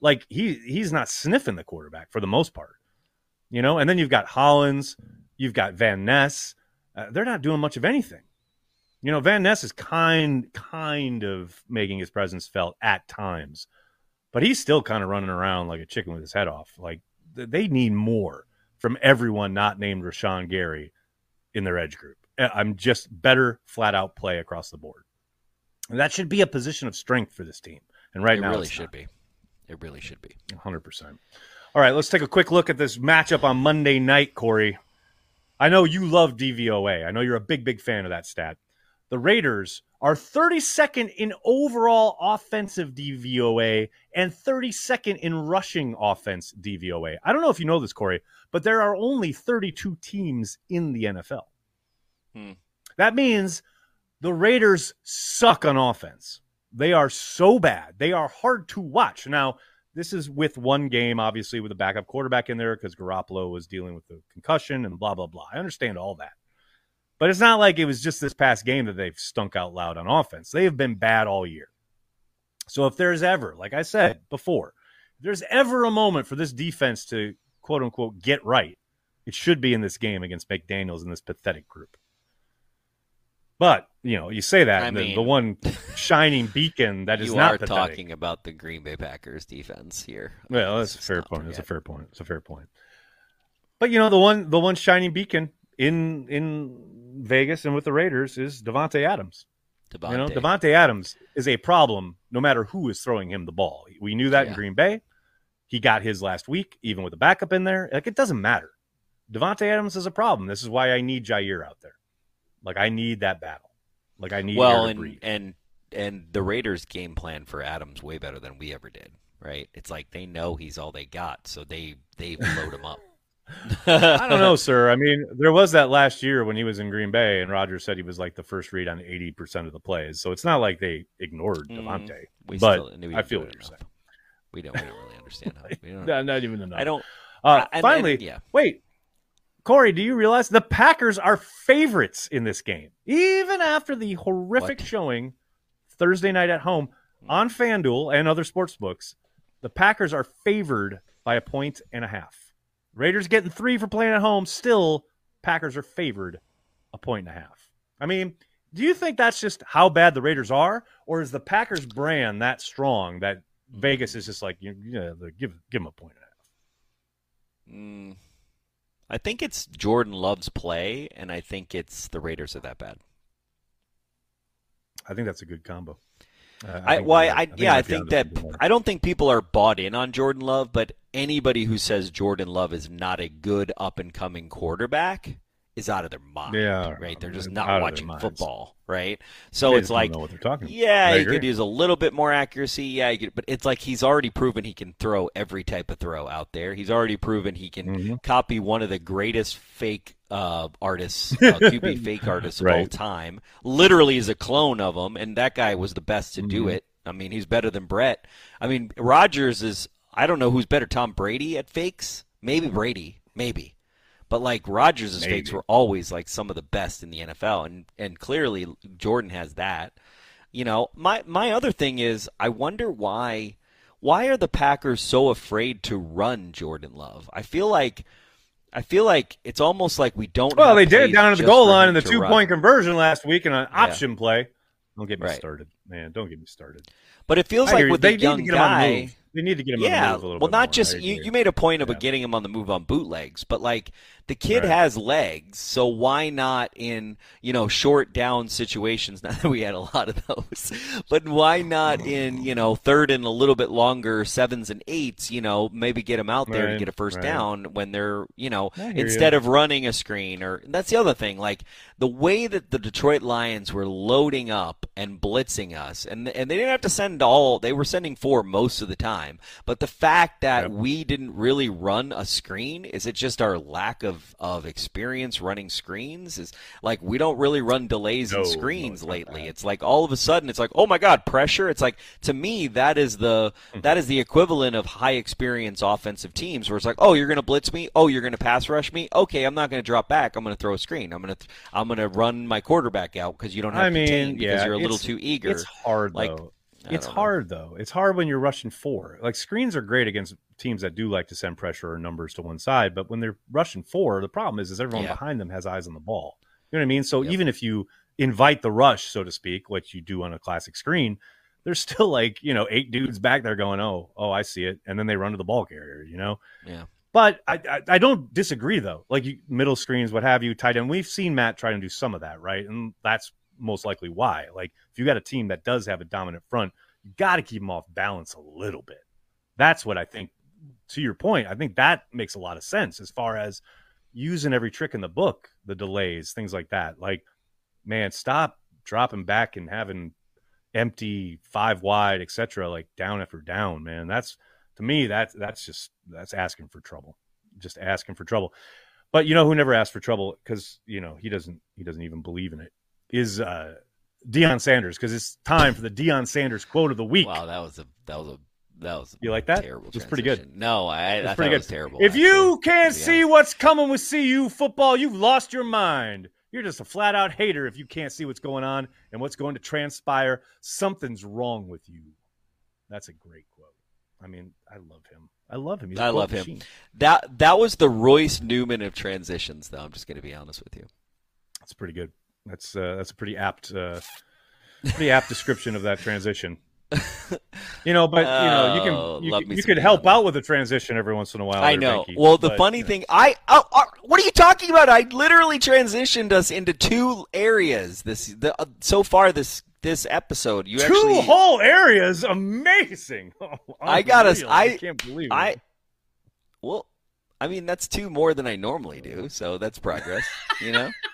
B: Like he he's not sniffing the quarterback for the most part, you know. And then you've got Hollins, you've got Van Ness. Uh, they're not doing much of anything. You know, Van Ness is kind kind of making his presence felt at times, but he's still kind of running around like a chicken with his head off. Like they need more from everyone not named Rashan Gary in their edge group. I'm just better flat out play across the board. And that should be a position of strength for this team. And right
C: it
B: now, it
C: really should
B: not.
C: be. It really should be.
B: 100%. All right, let's take a quick look at this matchup on Monday night, Corey. I know you love DVOA. I know you're a big, big fan of that stat. The Raiders are 32nd in overall offensive DVOA and 32nd in rushing offense DVOA. I don't know if you know this, Corey, but there are only 32 teams in the NFL.
C: Hmm.
B: That means the Raiders suck on offense. They are so bad. They are hard to watch. Now, this is with one game, obviously, with a backup quarterback in there because Garoppolo was dealing with the concussion and blah, blah, blah. I understand all that. But it's not like it was just this past game that they've stunk out loud on offense. They have been bad all year. So if there's ever, like I said before, if there's ever a moment for this defense to quote unquote get right, it should be in this game against McDaniels and this pathetic group. But you know, you say that,
C: I
B: and
C: mean-
B: the one shining beacon that is
C: you
B: not
C: are
B: pathetic.
C: talking about the Green Bay Packers defense here.
B: Well, that's a fair point. That's a fair point. It's a fair point. But you know, the one the one shining beacon in in Vegas and with the Raiders is Davante Adams.
C: Davante.
B: You know, Davante Adams is a problem no matter who is throwing him the ball. We knew that in Green Bay. He got his last week, even with the backup in there. Like it doesn't matter. Davante Adams is a problem. This is why I need Jaire out there. Like I need that battle. Like I need
C: well, and
B: breathe.
C: and and the Raiders' game plan for Adams way better than we ever did. Right? It's like they know he's all they got, so they they load him up.
B: I don't know, sir. I mean, there was that last year when he was in Green Bay, and Rodgers said he was like the first read on eighty percent of the plays. So it's not like they ignored
C: Mm, We
B: but
C: still, we
B: I feel what you're saying.
C: We don't. We don't really understand how. We don't,
B: Not, not even enough.
C: I don't.
B: Uh,
C: and-
B: finally,
C: and- yeah.
B: wait, Corey, do you realize the Packers are favorites in this game, even after the horrific
C: What? Hmm.
B: showing Thursday night at home on FanDuel and other sports books? The Packers are favored by a point and a half. Raiders getting three for playing at home. Still, Packers are favored a point and a half. I mean, do you think that's just how bad the Raiders are, or is the Packers brand that strong that Vegas is just like, you yeah, give give them a point and a half?
C: Mm, I think it's Jordan Love's play, and I think it's the Raiders are that bad.
B: I think that's a good combo.
C: I,
B: think
C: well,
B: you're
C: I, yeah, I think that. I don't think people are bought in on Jordan Love, but anybody who says Jordan Love is not a good up and coming quarterback is out of their mind.
B: Yeah,
C: right. They're just not watching football, right? So
B: They
C: it's like,
B: know what they're talking
C: yeah, he could use a little bit more accuracy. Yeah, could, but it's like he's already proven he can throw every type of throw out there. He's already proven he can
B: Mm-hmm.
C: copy one of the greatest fake uh, artists, uh, QB fake artists of all
B: Right.
C: time. Literally is a clone of him, and that guy was the best to
B: Mm-hmm.
C: do it. I mean, he's better than Brett. I mean, Rodgers is. I don't know who's better, Tom Brady at fakes. Maybe Brady, maybe. But like Rodgers' fakes were always like some of the best in the NFL, and and clearly Jordan has that. You know, my my other thing is I wonder why why are the Packers so afraid to run Jordan Love? I feel like I feel like it's almost like we don't.
B: Well, they did it down at the goal line in the two
C: run.
B: point conversion last week in an option play. Don't get me
C: Right.
B: started, man. Don't get me started.
C: But it feels
B: I
C: like with
B: they
C: the
B: need
C: young
B: to get on
C: guy.
B: move. They need to get him on
C: Yeah,
B: the move a little
C: well,
B: bit
C: not
B: more.
C: just you. You made a point of
B: Yeah.
C: getting him on the move on bootlegs, but like the kid
B: Right.
C: has legs, so why not in you know short down situations? Not that we had a lot of those, but why not in you know third and a little bit longer sevens and eights? You know, maybe get him out there to
B: Right,
C: get a first
B: right.
C: down when they're you know instead
B: you.
C: of running a screen or that's the other thing. Like the way that the Detroit Lions were loading up and blitzing us, and and they didn't have to send all. They were sending four most of the time time. But the fact that
B: Yep.
C: we didn't really run a screen, is it just our lack of, of experience running screens? Is like we don't really run delays
B: No,
C: and screens
B: not
C: lately.
B: that.
C: It's like all of a sudden it's like, oh my god, pressure. It's like to me that is the
B: Hmm.
C: that is the equivalent of high experience offensive teams where it's like, oh, you're going to blitz me, oh, you're going to pass rush me. Okay, I'm not going to drop back. I'm going to throw a screen. I'm going to I'm going to run my quarterback out because you don't have
B: I mean,
C: because you're a little too eager.
B: It's hard
C: Like,
B: though. It's
C: don't know.
B: hard though. It's hard when you're rushing four. Like screens are great against teams that do like to send pressure or numbers to one side, but when they're rushing four, the problem is is everyone
C: Yeah.
B: behind them has eyes on the ball. You know what I mean? So
C: Yep.
B: even if you invite the rush, so to speak, what you do on a classic screen, there's still like you know eight dudes back there going, oh, oh, I see it, and then they run to the ball carrier. You know.
C: Yeah.
B: But I, I, I don't disagree though. Like you, middle screens, what have you, tight end. We've seen Matt try to do some of that, right? And that's most likely why. Like if you got a team that does have a dominant front, you got to keep them off balance a little bit. That's what I think. To your point, I think that makes a lot of sense as far as using every trick in the book, the delays, things like that. Like, man, stop dropping back and having empty five wide, etc. Like down after down, man. That's to me that's that's just that's asking for trouble just asking for trouble but you know who never asked for trouble because you know he doesn't he doesn't even believe in it is uh Deion Sanders because it's time for the Deion Sanders quote of the week
C: Wow, that was a that was a that was
B: You like that?
C: Terrible.
B: It was pretty good.
C: No, I, I
B: It's
C: thought
B: pretty
C: it
B: good.
C: was terrible.
B: if you can't see what's coming with CU football you've lost your mind you're just a flat out hater if you can't see what's going on and what's going to transpire something's wrong with you that's a great quote I mean I love him I love him He's
C: I love him. that that was the Royce Newman of transitions, though. I'm just going to be honest with you.
B: That's pretty good. That's uh, that's a pretty apt uh, pretty apt description of that transition. You know, but you know, you
C: Oh,
B: can you,
C: love
B: can- you could help out with a transition every once in a while.
C: I know.
B: Venky.
C: Well, the
B: But,
C: funny thing, I oh, oh, what are you talking about? I literally transitioned us into two areas. This the uh, so far this this episode. You
B: two
C: actually
B: whole areas, amazing. Oh,
C: I got us-
B: unreal.
C: I-
B: can't believe
C: I
B: it.
C: well, I mean that's two more than I normally do, so that's progress. You know,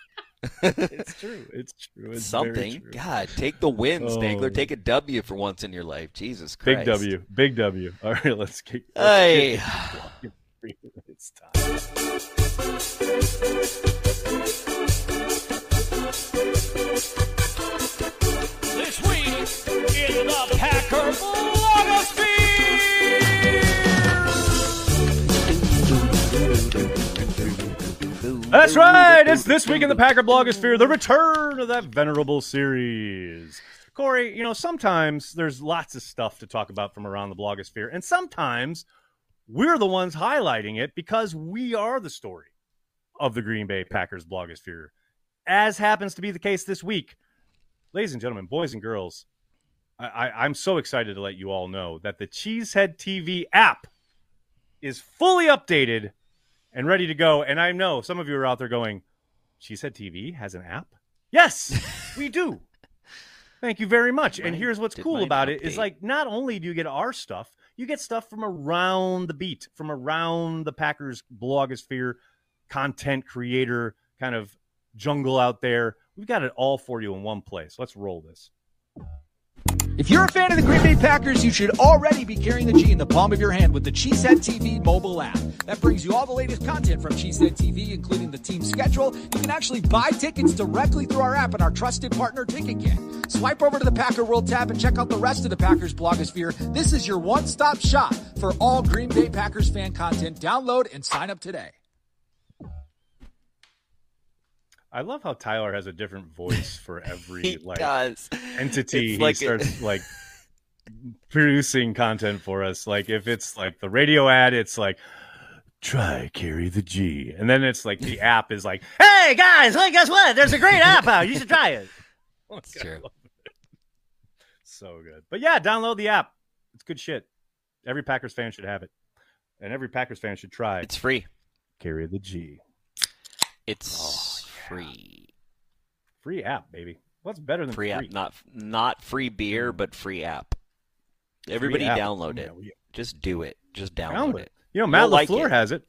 B: It's true. It's true. It's
C: something.
B: true.
C: God, take the win, Stangler.
B: Oh.
C: Take a W for once in your life. Jesus Christ.
B: Big W. Big W. All right, let's get. let's
C: Hey.
B: get- It's time.
A: This week in the Packer blogosphere.
B: That's right. It's this week in the Packer blogosphere, the return of that venerable series. Corey, you know, sometimes there's lots of stuff to talk about from around the blogosphere, and sometimes we're the ones highlighting it because we are the story of the Green Bay Packers blogosphere, as happens to be the case this week. Ladies and gentlemen, boys and girls, I, I, I'm so excited to let you all know that the Cheesehead TV app is fully updated and ready to go. And I know some of you are out there going, she said TV has an app? Yes, we do. Thank you very much. and here's what's cool about it is like not only do you get our stuff, you get stuff from around the beat, from around the Packers blogosphere, content creator kind of jungle out there. We've got it all for you in one place. Let's roll this.
D: If you're a fan of the Green Bay Packers, you should already be carrying the G in the palm of your hand with the Cheesehead TV mobile app. That brings you all the latest content from Cheesehead TV, including the team schedule. You can actually buy tickets directly through our app and our trusted partner, TicketKit. Swipe over to the Packer World tab and check out the rest of the Packers blogosphere. This is your one-stop shop for all Green Bay Packers fan content. Download and sign up today.
B: I love how Tyler has a different voice for every like
C: does.
B: entity
C: It's
B: he
C: like a-
B: starts like producing content for us. Like if it's like the radio ad, it's like try carry the G, and then it's like the app is like, hey guys, hey guess what? There's a great app out. You should try it.
C: It's true.
B: So good. But yeah, download the app. It's good shit. Every Packers fan should have it, and every Packers fan should try
C: It's free.
B: carry the G.
C: It's
B: Oh,
C: free.
B: Free app, baby. What's better than
C: Free
B: free,
C: app, not not free beer, mm. but free app. Everybody
B: app.
C: download
B: Yeah,
C: it.
B: we-
C: Just do it. Just download
B: Download
C: it.
B: it. You know, Matt
C: You'll like
B: LaFleur
C: it.
B: has it.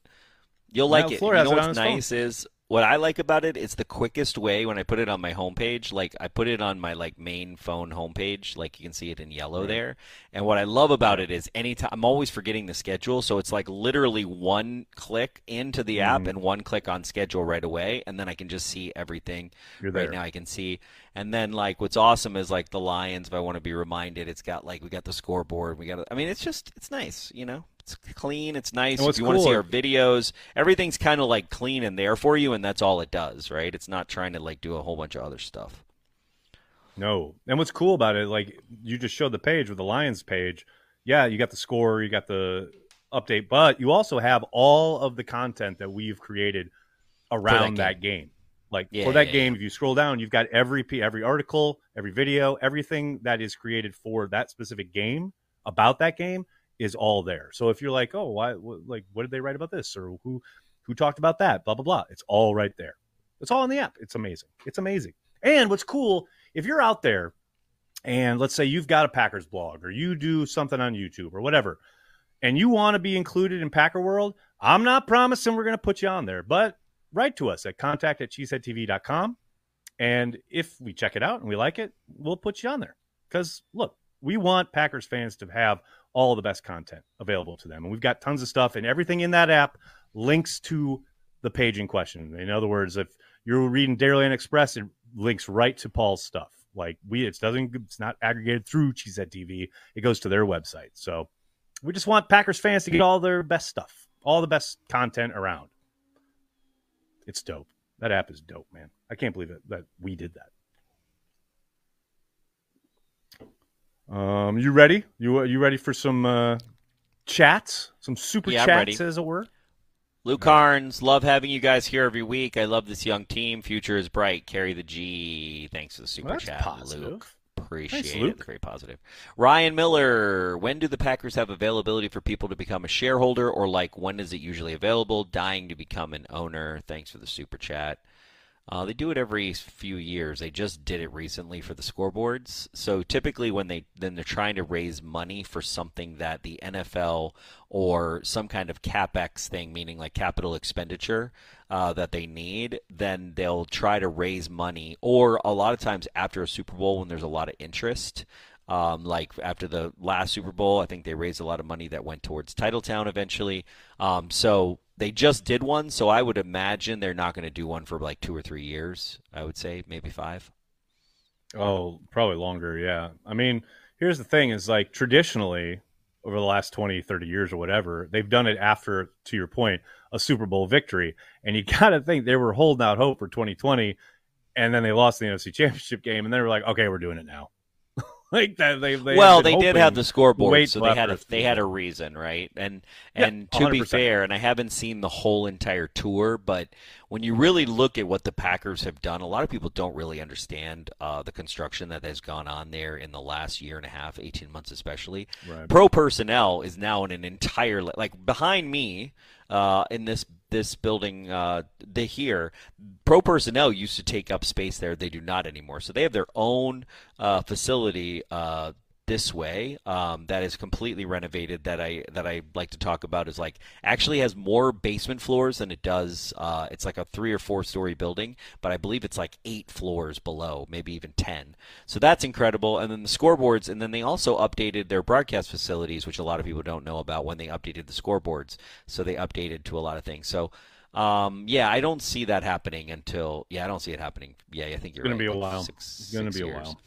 C: You'll like
B: Matt
C: it.
B: LaFleur
C: You know
B: it
C: what's
B: his phone.
C: nice is what I like about it, it is the quickest way when I put it on my homepage. Like I put it on my like main phone homepage, like you can see it in yellow there. And what I love about it is anytime I'm always forgetting the schedule, so it's like literally one click into the app
B: Mhm.
C: and one click on schedule right away, and then I can just see everything. Right now I can see. And then like what's awesome is like the Lions. If I want to be reminded, it's got like we got the scoreboard. We got. I mean, it's just it's nice. You know, it's clean. It's nice. If you want to see our videos, everything's kind of like clean and there for you, and that's all it does, right? It's not trying to like do a whole bunch of other stuff.
B: No. And what's cool about it, like you just showed the page with the Lions page. Yeah, you got the score, you got the update, but you also have all of the content that we've created around
C: that
B: that game. Like
C: Yeah,
B: for that
C: yeah,
B: game, if you scroll down, you've got every p- every article, every video, everything that is created for that specific game about that game is all there. So if you're like, oh, why, what, like, what did they write about this, or who who talked about that, blah blah blah, it's all right there. It's all in the app. It's amazing. It's amazing. And what's cool, if you're out there and let's say you've got a Packers blog or you do something on YouTube or whatever, and you want to be included in Packer World, I'm not promising we're going to put you on there, but write to us at contact at cheeseheadtv.com. And if we check it out and we like it, we'll put you on there. Because look, we want Packers fans to have all the best content available to them. And we've got tons of stuff, and everything in that app links to the page in question. In other words, if you're reading Dairyland Express, it links right to Paul's stuff. Like we, it doesn't, it's not aggregated through Cheesehead TV. It goes to their website. So we just want Packers fans to get all their best stuff, all the best content around. It's dope. That app is dope, man. I can't believe it that we did that. Um, you ready? You you ready for some uh, chats? Some super
C: Yeah,
B: chats, as it were.
C: Luke Carnes, love having you guys here every week. I love this young team. Future is bright. Carry the G. Thanks for the super
B: Well,
C: chat,
B: positive.
C: Luke. Appreciate
B: Thanks,
C: it.
B: Luke.
C: It's very positive. Ryan Miller, when do the Packers have availability for people to become a shareholder, or like when is it usually available? Dying to become an owner. Thanks for the super chat. Uh, they do it every few years. They just did it recently for the scoreboards. So typically, when they then they're trying to raise money for something that the NFL or some kind of capex thing, meaning like capital expenditure uh, that they need, then they'll try to raise money. Or a lot of times after a Super Bowl, when there's a lot of interest, um, like after the last Super Bowl, I think they raised a lot of money that went towards Titletown eventually. Um, so they just did one, so I would imagine they're not going to do one for like two or three years. I would say maybe five.
B: Oh, probably longer, yeah. I mean, here's the thing is like traditionally over the last 20, 30 years or whatever, they've done it after to your point, a Super Bowl victory. And you got to think they were holding out hope for 2020 and then they lost the NFC Championship game and they were like, "Okay, we're doing it now." like that they, they
C: well, they did have the scoreboard, so they had a, they had a reason, right? And
B: Yeah,
C: and to be
B: 100%.
C: fair, and I haven't seen the whole entire tour, but when you really look at what the Packers have done, a lot of people don't really understand uh, the construction that has gone on there in the last year and a half, eighteen months, especially.
B: Right.
C: Pro personnel is now in an entire like behind me uh, in this this building uh, here pro personnel used to take up space there. They do not anymore. So they have their own uh, facility uh, this way um, that is completely renovated that I that I like to talk about is like actually has more basement floors than it does uh, it's like a three or four story building but I believe it's like eight floors below maybe even ten so that's incredible and then the scoreboards and then they also updated their broadcast facilities which a lot of people don't know about when they updated the scoreboards so they updated to a lot of things so um, yeah, I don't see that happening until yeah, I don't see it happening. Yeah, I think you're
B: gonna
C: right,
B: be a
C: like
B: while.
C: six-
B: It's gonna be a while.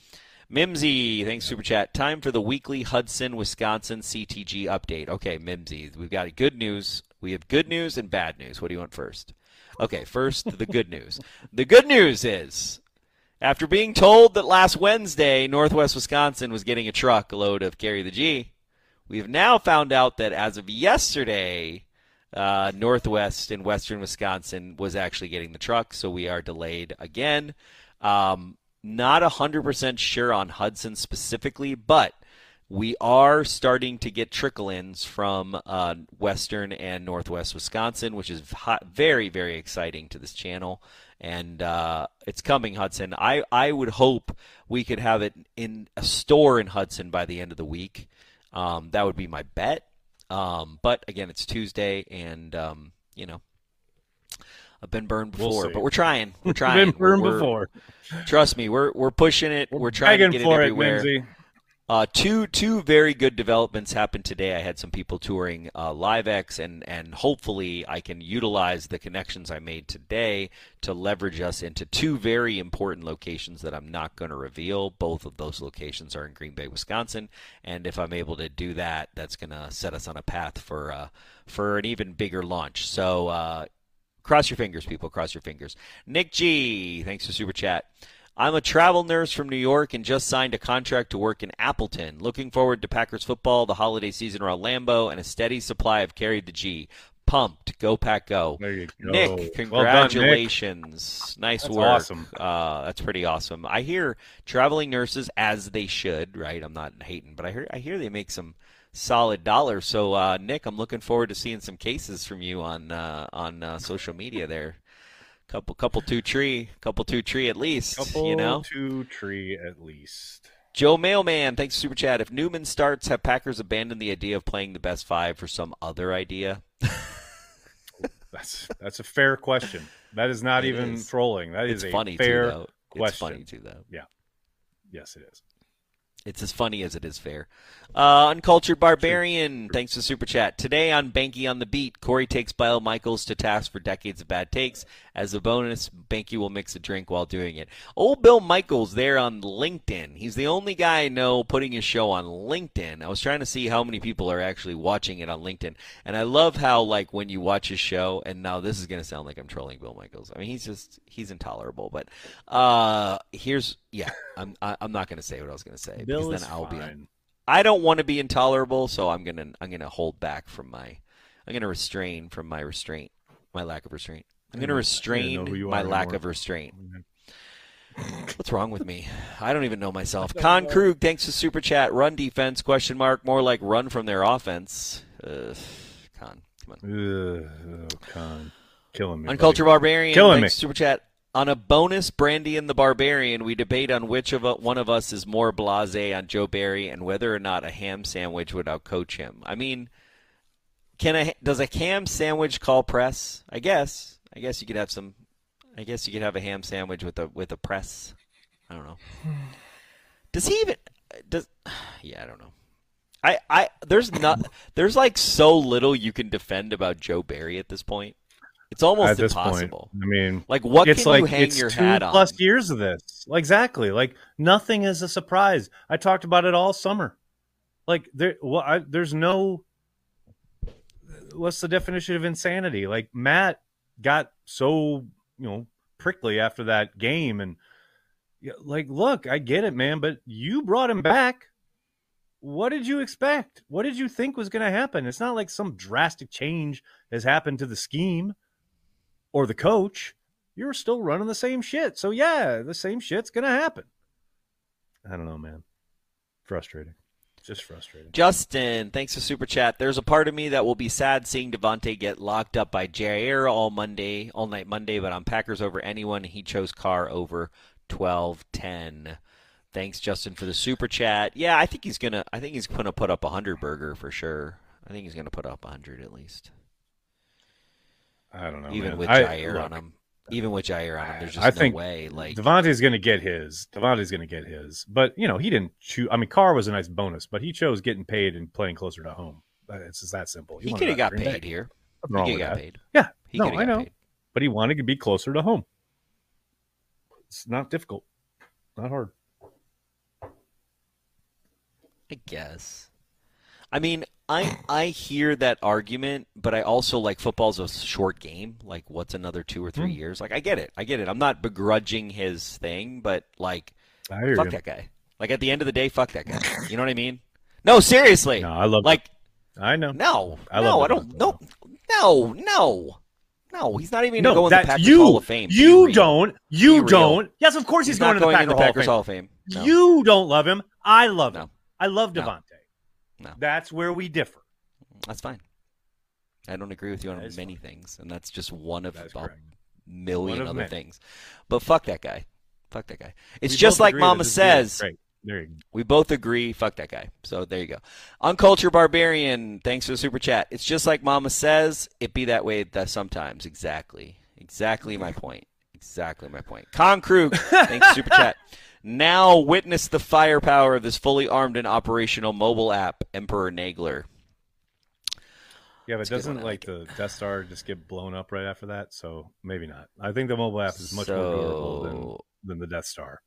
C: Mimsy, thanks super chat. Time for the weekly Hudson, Wisconsin CTG update. Okay, Mimsy, we've got good news. We have good news and bad news. What do you want first? Okay, first the good news. The good news is after being told that last Wednesday Northwest Wisconsin was getting a truck load of Carry the G, we've now found out that as of yesterday, uh, Northwest in Western Wisconsin was actually getting the truck, so we are delayed again. Um, not 100% sure on Hudson specifically, but we are starting to get trickle ins from uh, Western and Northwest Wisconsin, which is hot, very, very exciting to this channel. And uh, it's coming, Hudson. I, I would hope we could have it in a store in Hudson by the end of the week. Um, that would be my bet. Um, but again, it's Tuesday, and um, you know, I've been burned
B: We'll
C: before, but we're trying. We're trying.
B: been burned
C: We're-
B: before.
C: Trust me, we're we're pushing it. We're, trying to get it
B: for it,
C: everywhere.
B: Lindsay.
C: Uh, two two very good developments happened today. I had some people touring uh, LiveX, and and hopefully I can utilize the connections I made today to leverage us into two very important locations that I'm not going to reveal. Both of those locations are in Green Bay, Wisconsin, and if I'm able to do that, that's going to set us on a path for uh, for an even bigger launch. So. Cross your fingers, people. Cross your fingers. Nick G, thanks for super chat. I'm a travel nurse from New York and just signed a contract to work in Appleton. Looking forward to Packers football, the holiday season around Lambeau, and a steady supply of carried the G. Pumped. Go Pack Go.
B: There you go.
C: Nick,
B: Well done, Nick.
C: congratulations. Nice
B: That's
C: work.
B: awesome.
C: Uh, that's pretty awesome. I hear traveling nurses, as they should, right? I'm not hating, but I hear I hear they make some solid dollars. So, uh, Nick, I'm looking forward to seeing some cases from you on uh, on uh, social media there. Couple, couple, two tree, couple, two tree at least.
B: Couple
C: you know,
B: two tree at least.
C: Joe Mailman, thanks for super chat. If Newman starts, have Packers abandoned the idea of playing the best five for some other idea?
B: That's that's a fair question. That is not
C: It
B: even
C: is.
B: trolling. That is
C: it's
B: a
C: funny
B: fair
C: too, though. It's
B: question.
C: funny too, though. Yeah.
B: Yes, it is.
C: It's as funny as it is fair. Uh, Uncultured Barbarian, thanks for super chat. Today on Banky on the Beat, Corey takes Bill Michaels to task for decades of bad takes. As a bonus, Banky will mix a drink while doing it. Old Bill Michaels there on LinkedIn. He's the only guy I know putting his show on LinkedIn. I was trying to see how many people are actually watching it on LinkedIn. And I love how, like, when you watch his show, and now this is going to sound like I'm trolling Bill Michaels. I mean, he's just, he's intolerable. But uh, here's, yeah, I'm, I'm not going to say what I was going to say.
B: Bill
C: because then I'll be
B: fine.
C: I don't want to be intolerable, so I'm gonna I'm gonna hold back from my I'm gonna restrain from my restraint, my lack of restraint. I'm gonna restrain
B: don't know who you
C: my
B: are
C: lack
B: anymore.
C: of restraint. What's wrong with me? I don't even know myself. Con Krug, thanks for super chat. Run defense? Question mark. More like run from their offense. Uh, Con, come on.
B: Ugh, oh, con. Killing me.
C: Uncultured
B: buddy.
C: Barbarian,
B: Killing
C: thanks,
B: me.
C: super chat. On a bonus, Brandy and the Barbarian, we debate on which of uh, one of us is more blasé on Joe Barry and whether or not a ham sandwich would outcoach him. I mean, can a does a ham sandwich call press? I guess. I guess you could have some. I guess you could have a ham sandwich with a with a press. I don't know. Does he even? Does? Yeah, I don't know. I, I there's not there's like so little you can defend about Joe Barry at this point. It's almost impossible.
B: point, I mean,
C: Like, what
B: it's
C: can
B: like
C: you hang
B: it's
C: your
B: two
C: hat on?
B: plus years of this. Exactly. Like nothing is a surprise. I talked about it all summer. Like there, well, I, there's no. What's the definition of insanity? Like Matt got so you know prickly after that game, and like, look, I get it, man, but you brought him back. What did you expect? What did you think was going to happen? It's not like some drastic change has happened to the scheme or the coach, you're still running the same shit. So yeah, the same shit's gonna happen. I don't know, man. Frustrating. Just frustrating.
C: Justin, thanks for super chat. There's a part of me that will be sad seeing Davante get locked up by Jaire all Monday, all night Monday, but I'm Packers over anyone. He chose Carr over 12-10. Thanks, Justin, for the super chat. Yeah, I think he's gonna. I think he's gonna put up a hundred burger for sure. I think he's gonna put up a hundred at least,
B: I don't know.
C: even
B: man.
C: with
B: I-
C: Jaire
B: look,
C: on him. Even with Jaire on him, there's just
B: I
C: no
B: think
C: way. Like
B: Davante's gonna get his. Davante's gonna get his. But you know, he didn't choose. I mean, Carr was a nice bonus, but he chose getting paid and playing closer to home. It's just that simple.
C: he
B: wanted
C: could have got paid here.
B: Nothing
C: he could have got
B: that.
C: paid.
B: Yeah,
C: He
B: no, I know.
C: paid.
B: But he wanted to be closer to home. It's not difficult. Not hard.
C: I guess. I mean, I I hear that argument, but I also like football's a short game. Like, what's another two or three
B: Hmm.
C: years? Like, I get it. I get it. I'm not begrudging his thing, but like, fuck
B: you.
C: that guy. Like at the end of the day, fuck that guy. You know what I mean? No, seriously.
B: No, I love.
C: like,
B: I know.
C: no,
B: I
C: no, I don't. No, no, no, no. He's not even going to go in the Packers
B: you
C: Hall of Fame.
B: You don't. You don't. Yes, of course he's,
C: He's,
B: going to the
C: going the
B: Hall of
C: Packers
B: Fame.
C: Hall of Fame. No.
B: You don't love him. I love
C: No.
B: him. I love
C: No.
B: Davante.
C: No.
B: That's where we differ.
C: That's fine. I don't agree with you on many things, and that's just one of a million
B: One of
C: other
B: many.
C: things. But fuck that guy. Fuck that guy. It's
B: We
C: just like Mama
B: this dude is
C: says.
B: Great. There you go.
C: We both agree. Fuck that guy. So there you go. Uncultured Barbarian, thanks for the super chat. It's just like Mama says. It be that way that sometimes. Exactly. Exactly my point. Exactly my point. Con Krug, thanks super chat. Now witness the firepower of this fully armed and operational mobile app, Emperor Nagler.
B: Yeah, but doesn't like the Death Star just get blown up right after that? So maybe not. I think the mobile app is much more durable than, than the Death Star.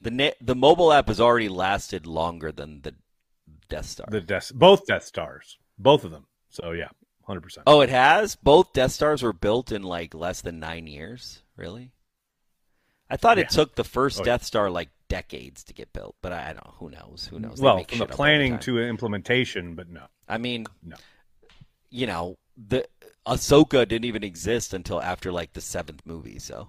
C: The na- the mobile app has already lasted longer than the Death Star.
B: The Death, both Death Stars, both of them. So yeah, hundred percent.
C: oh, it has. Both Death Stars were built in like less than nine years. Really? I thought it took the first
B: Oh, yeah.
C: Death Star like decades to get built, but I, I don't. know. Who knows? Who knows? They
B: well, from the
C: shit up all
B: planning
C: time.
B: to implementation, but no.
C: I mean,
B: No.
C: you know, the Ahsoka didn't even exist until after like the seventh movie. So,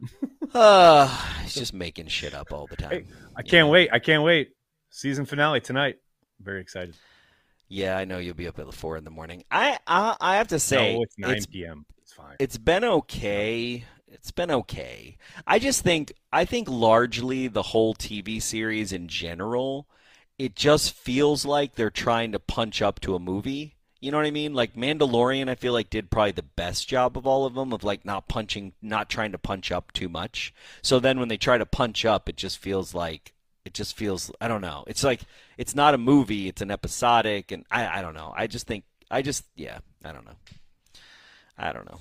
C: uh, he's just making shit up all the time.
B: Hey, I can't
C: know?
B: wait. I can't wait. Season finale tonight. Very excited.
C: Yeah, I know you'll be up at four in the morning. I I, I have to say,
B: no, it's nine
C: it's
B: p.m. It's fine.
C: it's been okay. It's been okay. I just think I think largely the whole TV series in general, it just feels like they're trying to punch up to a movie. You know what I mean? Like Mandalorian, I feel like did probably the best job of all of them of like not punching, not trying to punch up too much. So then when they try to punch up, it just feels like it just feels I don't know. It's like it's not a movie, it's an episodic, and I I don't know. I just think I just yeah I don't know. I don't know.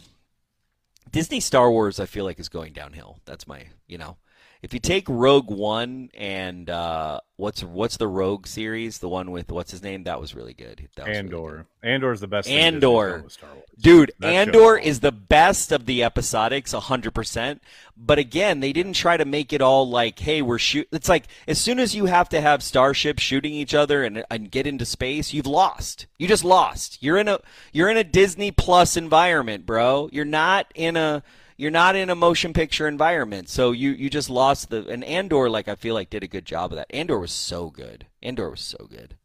C: Disney Star Wars, I feel like, is going downhill. That's my, you know, if you take Rogue One and uh, what's what's the Rogue series, the one with what's his name, that was really good. That was really good.
B: Andor. Andor is the best.
C: Andor.
B: done Star Wars.
C: Dude,
B: That
C: Andor
B: show.
C: is the best of the episodics, 100%. But again, they didn't try to make it all like, hey, we're shoot. It's like as soon as you have to have starships shooting each other and, and get into space, you've lost. You just lost. You're in a you're in a Disney Plus environment, bro. You're not in a you're not in a motion picture environment. So you you just lost the and Andor like I feel like did a good job of that. Andor was so good. Andor was so good.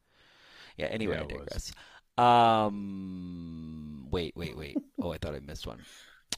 C: Yeah, anyway,
B: Yeah,
C: I
B: it was.
C: digress. Um, wait, wait, wait. Oh, I thought I missed one.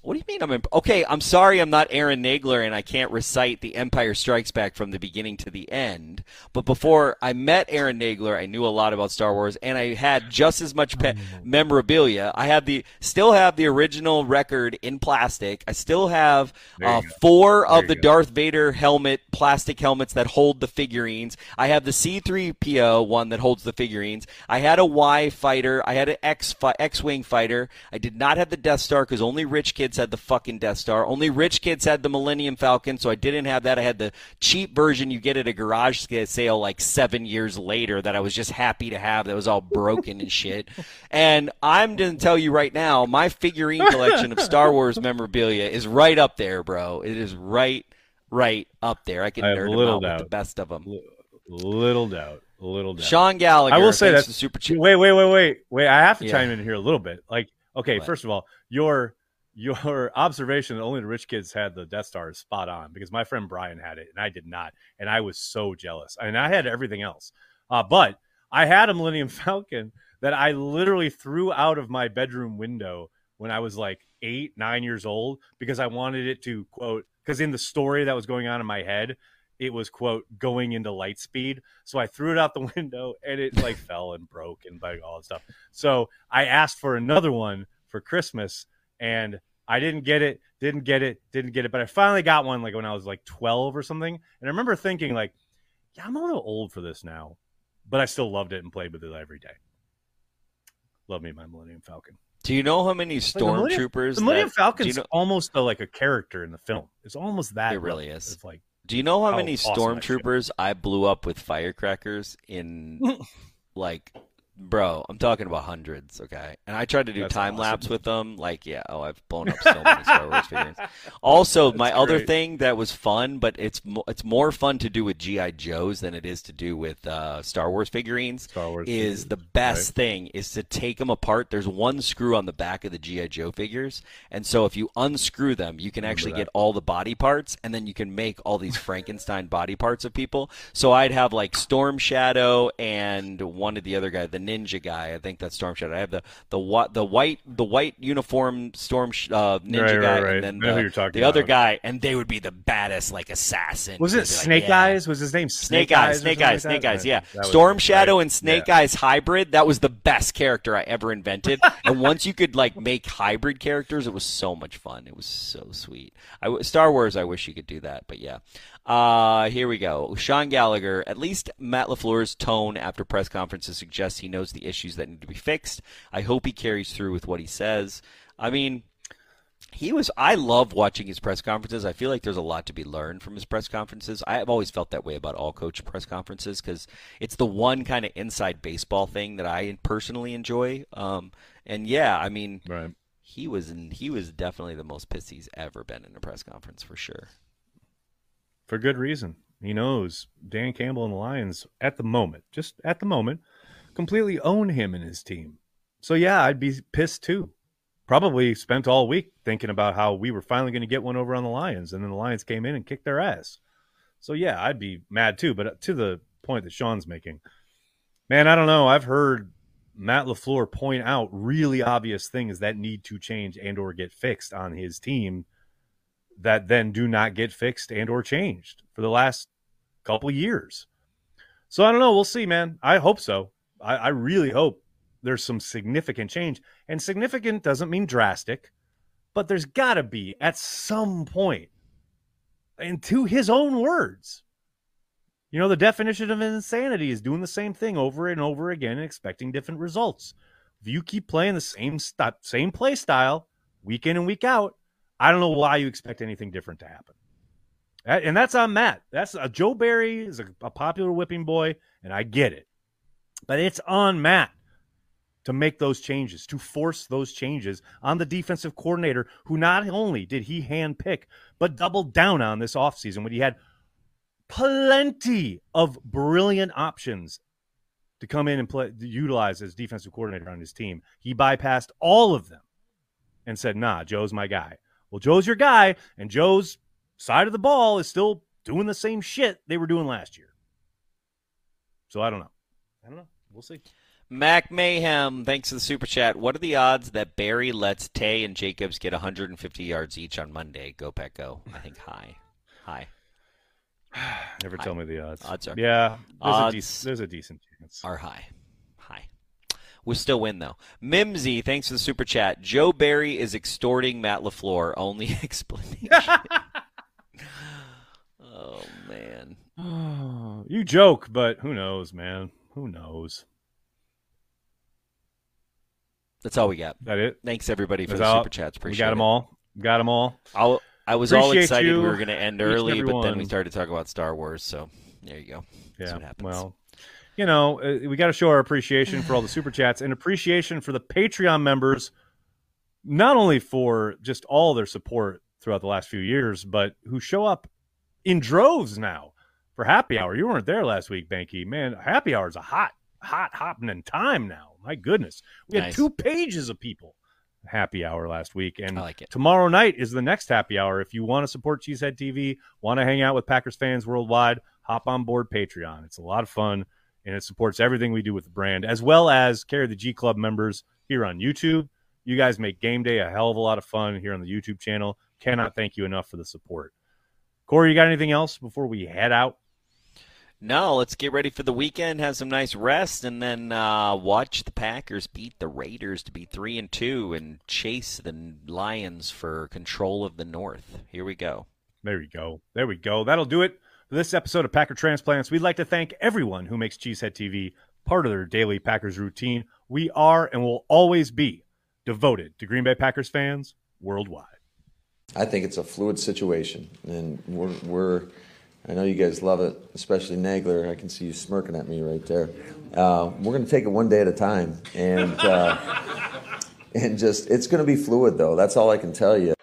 C: What do you mean I'm imp- okay? I'm sorry, I'm not Aaron Nagler, and I can't recite The Empire Strikes Back from the beginning to the end. But before I met Aaron Nagler, I knew a lot about Star Wars, and I had just as much pe- memorabilia. I have the still have the original record in plastic. I still have uh, four of the
B: go.
C: Darth Vader helmet, plastic helmets that hold the figurines. I have the C3PO one that holds the figurines. I had a Y fighter. I had an X fi- X-wing fighter. I did not have the Death Star because only rich kids had the fucking Death Star. Only rich kids had the Millennium Falcon, so I didn't have that. I had the cheap version you get at a garage sale like seven years later that I was just happy to have. That was all broken and shit. And I'm going to tell you right now, my figurine collection of Star Wars memorabilia is right up there, bro. It is right, right up there. I can
B: I
C: nerd them out with the best of them.
B: Little doubt. Little doubt.
C: Sean Gallagher.
B: I will say
C: that's
B: that
C: super cheap.
B: Wait, wait, wait, wait, wait. I have to
C: Yeah.
B: chime in here a little bit. Like, okay,
C: What?
B: first of all, your your observation that only the rich kids had the Death Star is spot on because my friend Brian had it and I did not, and I was so jealous. I mean, I had everything else, uh, but I had a Millennium Falcon that I literally threw out of my bedroom window when I was like eight, nine years old because I wanted it to quote because in the story that was going on in my head, it was quote going into light speed. So I threw it out the window and it like fell and broke and like all that stuff. So I asked for another one for Christmas and I didn't get it, didn't get it, didn't get it. But I finally got one like when I was like 12 or something. And I remember thinking like, yeah, I'm a little old for this now, but I still loved it and played with it every day. Love me my Millennium Falcon.
C: Do you know how many
B: Like, the Millennium-
C: stormtroopers?
B: The Millennium
C: that-
B: Falcon's
C: you know,
B: almost a, like a character in the film. It's almost that.
C: It really
B: level.
C: is.
B: It's like
C: do you know how
B: how
C: many
B: awesome
C: stormtroopers I blew up with firecrackers in like bro, I'm talking about hundreds, okay? And I tried to do
B: That's
C: time
B: awesome.
C: lapse with them. Like, yeah, oh, I've blown up so many Star Wars figurines. Also, my
B: That's
C: other thing that was fun, but it's mo- it's more fun to do with GI Joes than it is to do with uh, Star Wars figurines.
B: Star Wars
C: is
B: figures,
C: the best thing is to take them apart. There's one screw on the back of the GI Joe figures, and so if you unscrew them, you can actually get all the body parts, and then you can make all these Frankenstein body parts of people. So I'd have like Storm Shadow and one of the other guy, the ninja guy. I think that's Storm Shadow. I have the the what the white the white uniform Storm Sh- uh, ninja
B: Right, right,
C: guy,
B: right.
C: and then
B: I know who
C: the,
B: you're talking
C: the other guy, and they would be the baddest like assassin.
B: Was it
C: because they're like,
B: Snake
C: yeah.
B: Eyes? Was his name
C: Snake,
B: Snake,
C: Eyes, Snake Eyes,
B: like
C: Snake? Eyes, yeah.
B: That was-
C: Storm Shadow
B: right.
C: and Snake
B: Yeah.
C: Eyes hybrid, that was the best character I ever invented. and once you could like make hybrid characters, it was so much fun. It was so sweet. I w- Star Wars, I wish you could do that, but yeah. Uh, here we go. Sean Gallagher. At least Matt LaFleur's tone after press conferences suggests he knows the issues that need to be fixed. I hope he carries through with what he says. I mean, he was I love watching his press conferences. I feel like there's a lot to be learned from his press conferences. I have always felt that way about all coach press conferences because it's the one kind of inside baseball thing that I personally enjoy. Um, and yeah, I mean,
B: Right.
C: he was in, he was definitely the most pissed he's ever been in a press conference for sure.
B: For good reason. He knows Dan Campbell and the Lions at the moment, just at the moment, completely own him and his team. So yeah, I'd be pissed too. Probably spent all week thinking about how we were finally going to get one over on the Lions, and then the Lions came in and kicked their ass. So yeah, I'd be mad too. But uh, to the point that Sean's making, man, I don't know. I've heard Matt LaFleur point out really obvious things that need to change and or get fixed on his team that then do not get fixed and or changed for the last couple years. So I don't know. We'll see, man. I hope so. I, I really hope there's some significant change. And significant doesn't mean drastic, but there's got to be at some point. And to his own words, you know, the definition of insanity is doing the same thing over and over again and expecting different results. If you keep playing the same st- same play style week in and week out, I don't know why you expect anything different to happen. And that's on Matt. That's Joe Barry is a, a popular whipping boy, and I get it. But it's on Matt to make those changes, to force those changes on the defensive coordinator, who not only did he handpick, but doubled down on this offseason when he had plenty of brilliant options to come in and play, utilize as defensive coordinator on his team. He bypassed all of them and said, nah, Joe's my guy. Well, Joe's your guy, and Joe's side of the ball is still doing the same shit they were doing last year. So I don't know. I don't know. We'll see.
C: Mac Mayhem, thanks for the super chat. What are the odds that Barry lets Tay and Jacobs get 150 yards each on Monday? Go Pack Go. I think high. High.
B: Never tell me the odds.
C: Odds are-
B: yeah. There's,
C: odds
B: a, dec- there's a decent chance.
C: Are high. High. We'll still win though. Mimsy, thanks for the super chat. Joe Barry is extorting Matt LaFleur. Only explanation. oh man.
B: Oh, you joke, but who knows, man? Who knows?
C: That's all we got.
B: That it?
C: Thanks everybody for
B: That's
C: the
B: all?
C: super chats.
B: Appreciate we
C: Appreciate
B: got them
C: it.
B: all. Got them all.
C: I'll, I was all excited
B: you,
C: we were going to end early, but then we started to talk about Star Wars. So there you go. That's
B: Yeah.
C: what happens.
B: Well, you know, uh, we got to show our appreciation for all the super chats and appreciation for the Patreon members, not only for just all their support throughout the last few years, but who show up in droves now for happy hour. You weren't there last week, Banky. Man, happy hour is a hot, hot happening time now. My goodness. We had
C: Nice.
B: two pages of people happy hour last week. And
C: I like it.
B: tomorrow night is the next happy hour. If you want to support Cheesehead TV, want to hang out with Packers fans worldwide, hop on board Patreon. It's a lot of fun and it supports everything we do with the brand, as well as carry the G Club members here on YouTube. You guys make game day a hell of a lot of fun here on the YouTube channel. Cannot thank you enough for the support. Corey, you got anything else before we head out?
C: No, let's get ready for the weekend, have some nice rest, and then uh, watch the Packers beat the Raiders to be three and two and chase the Lions for control of the North. Here we go.
B: There we go. There we go. That'll do it this episode of Packer Transplants. We'd like to thank everyone who makes Cheesehead TV part of their daily Packers routine. We are and will always be devoted to Green Bay Packers fans worldwide.
E: I think it's a fluid situation, and we're, we're I know you guys love it, especially Nagler. I can see you smirking at me right there. Uh, we're going to take it one day at a time, and uh, and just it's going to be fluid though. That's all I can tell you.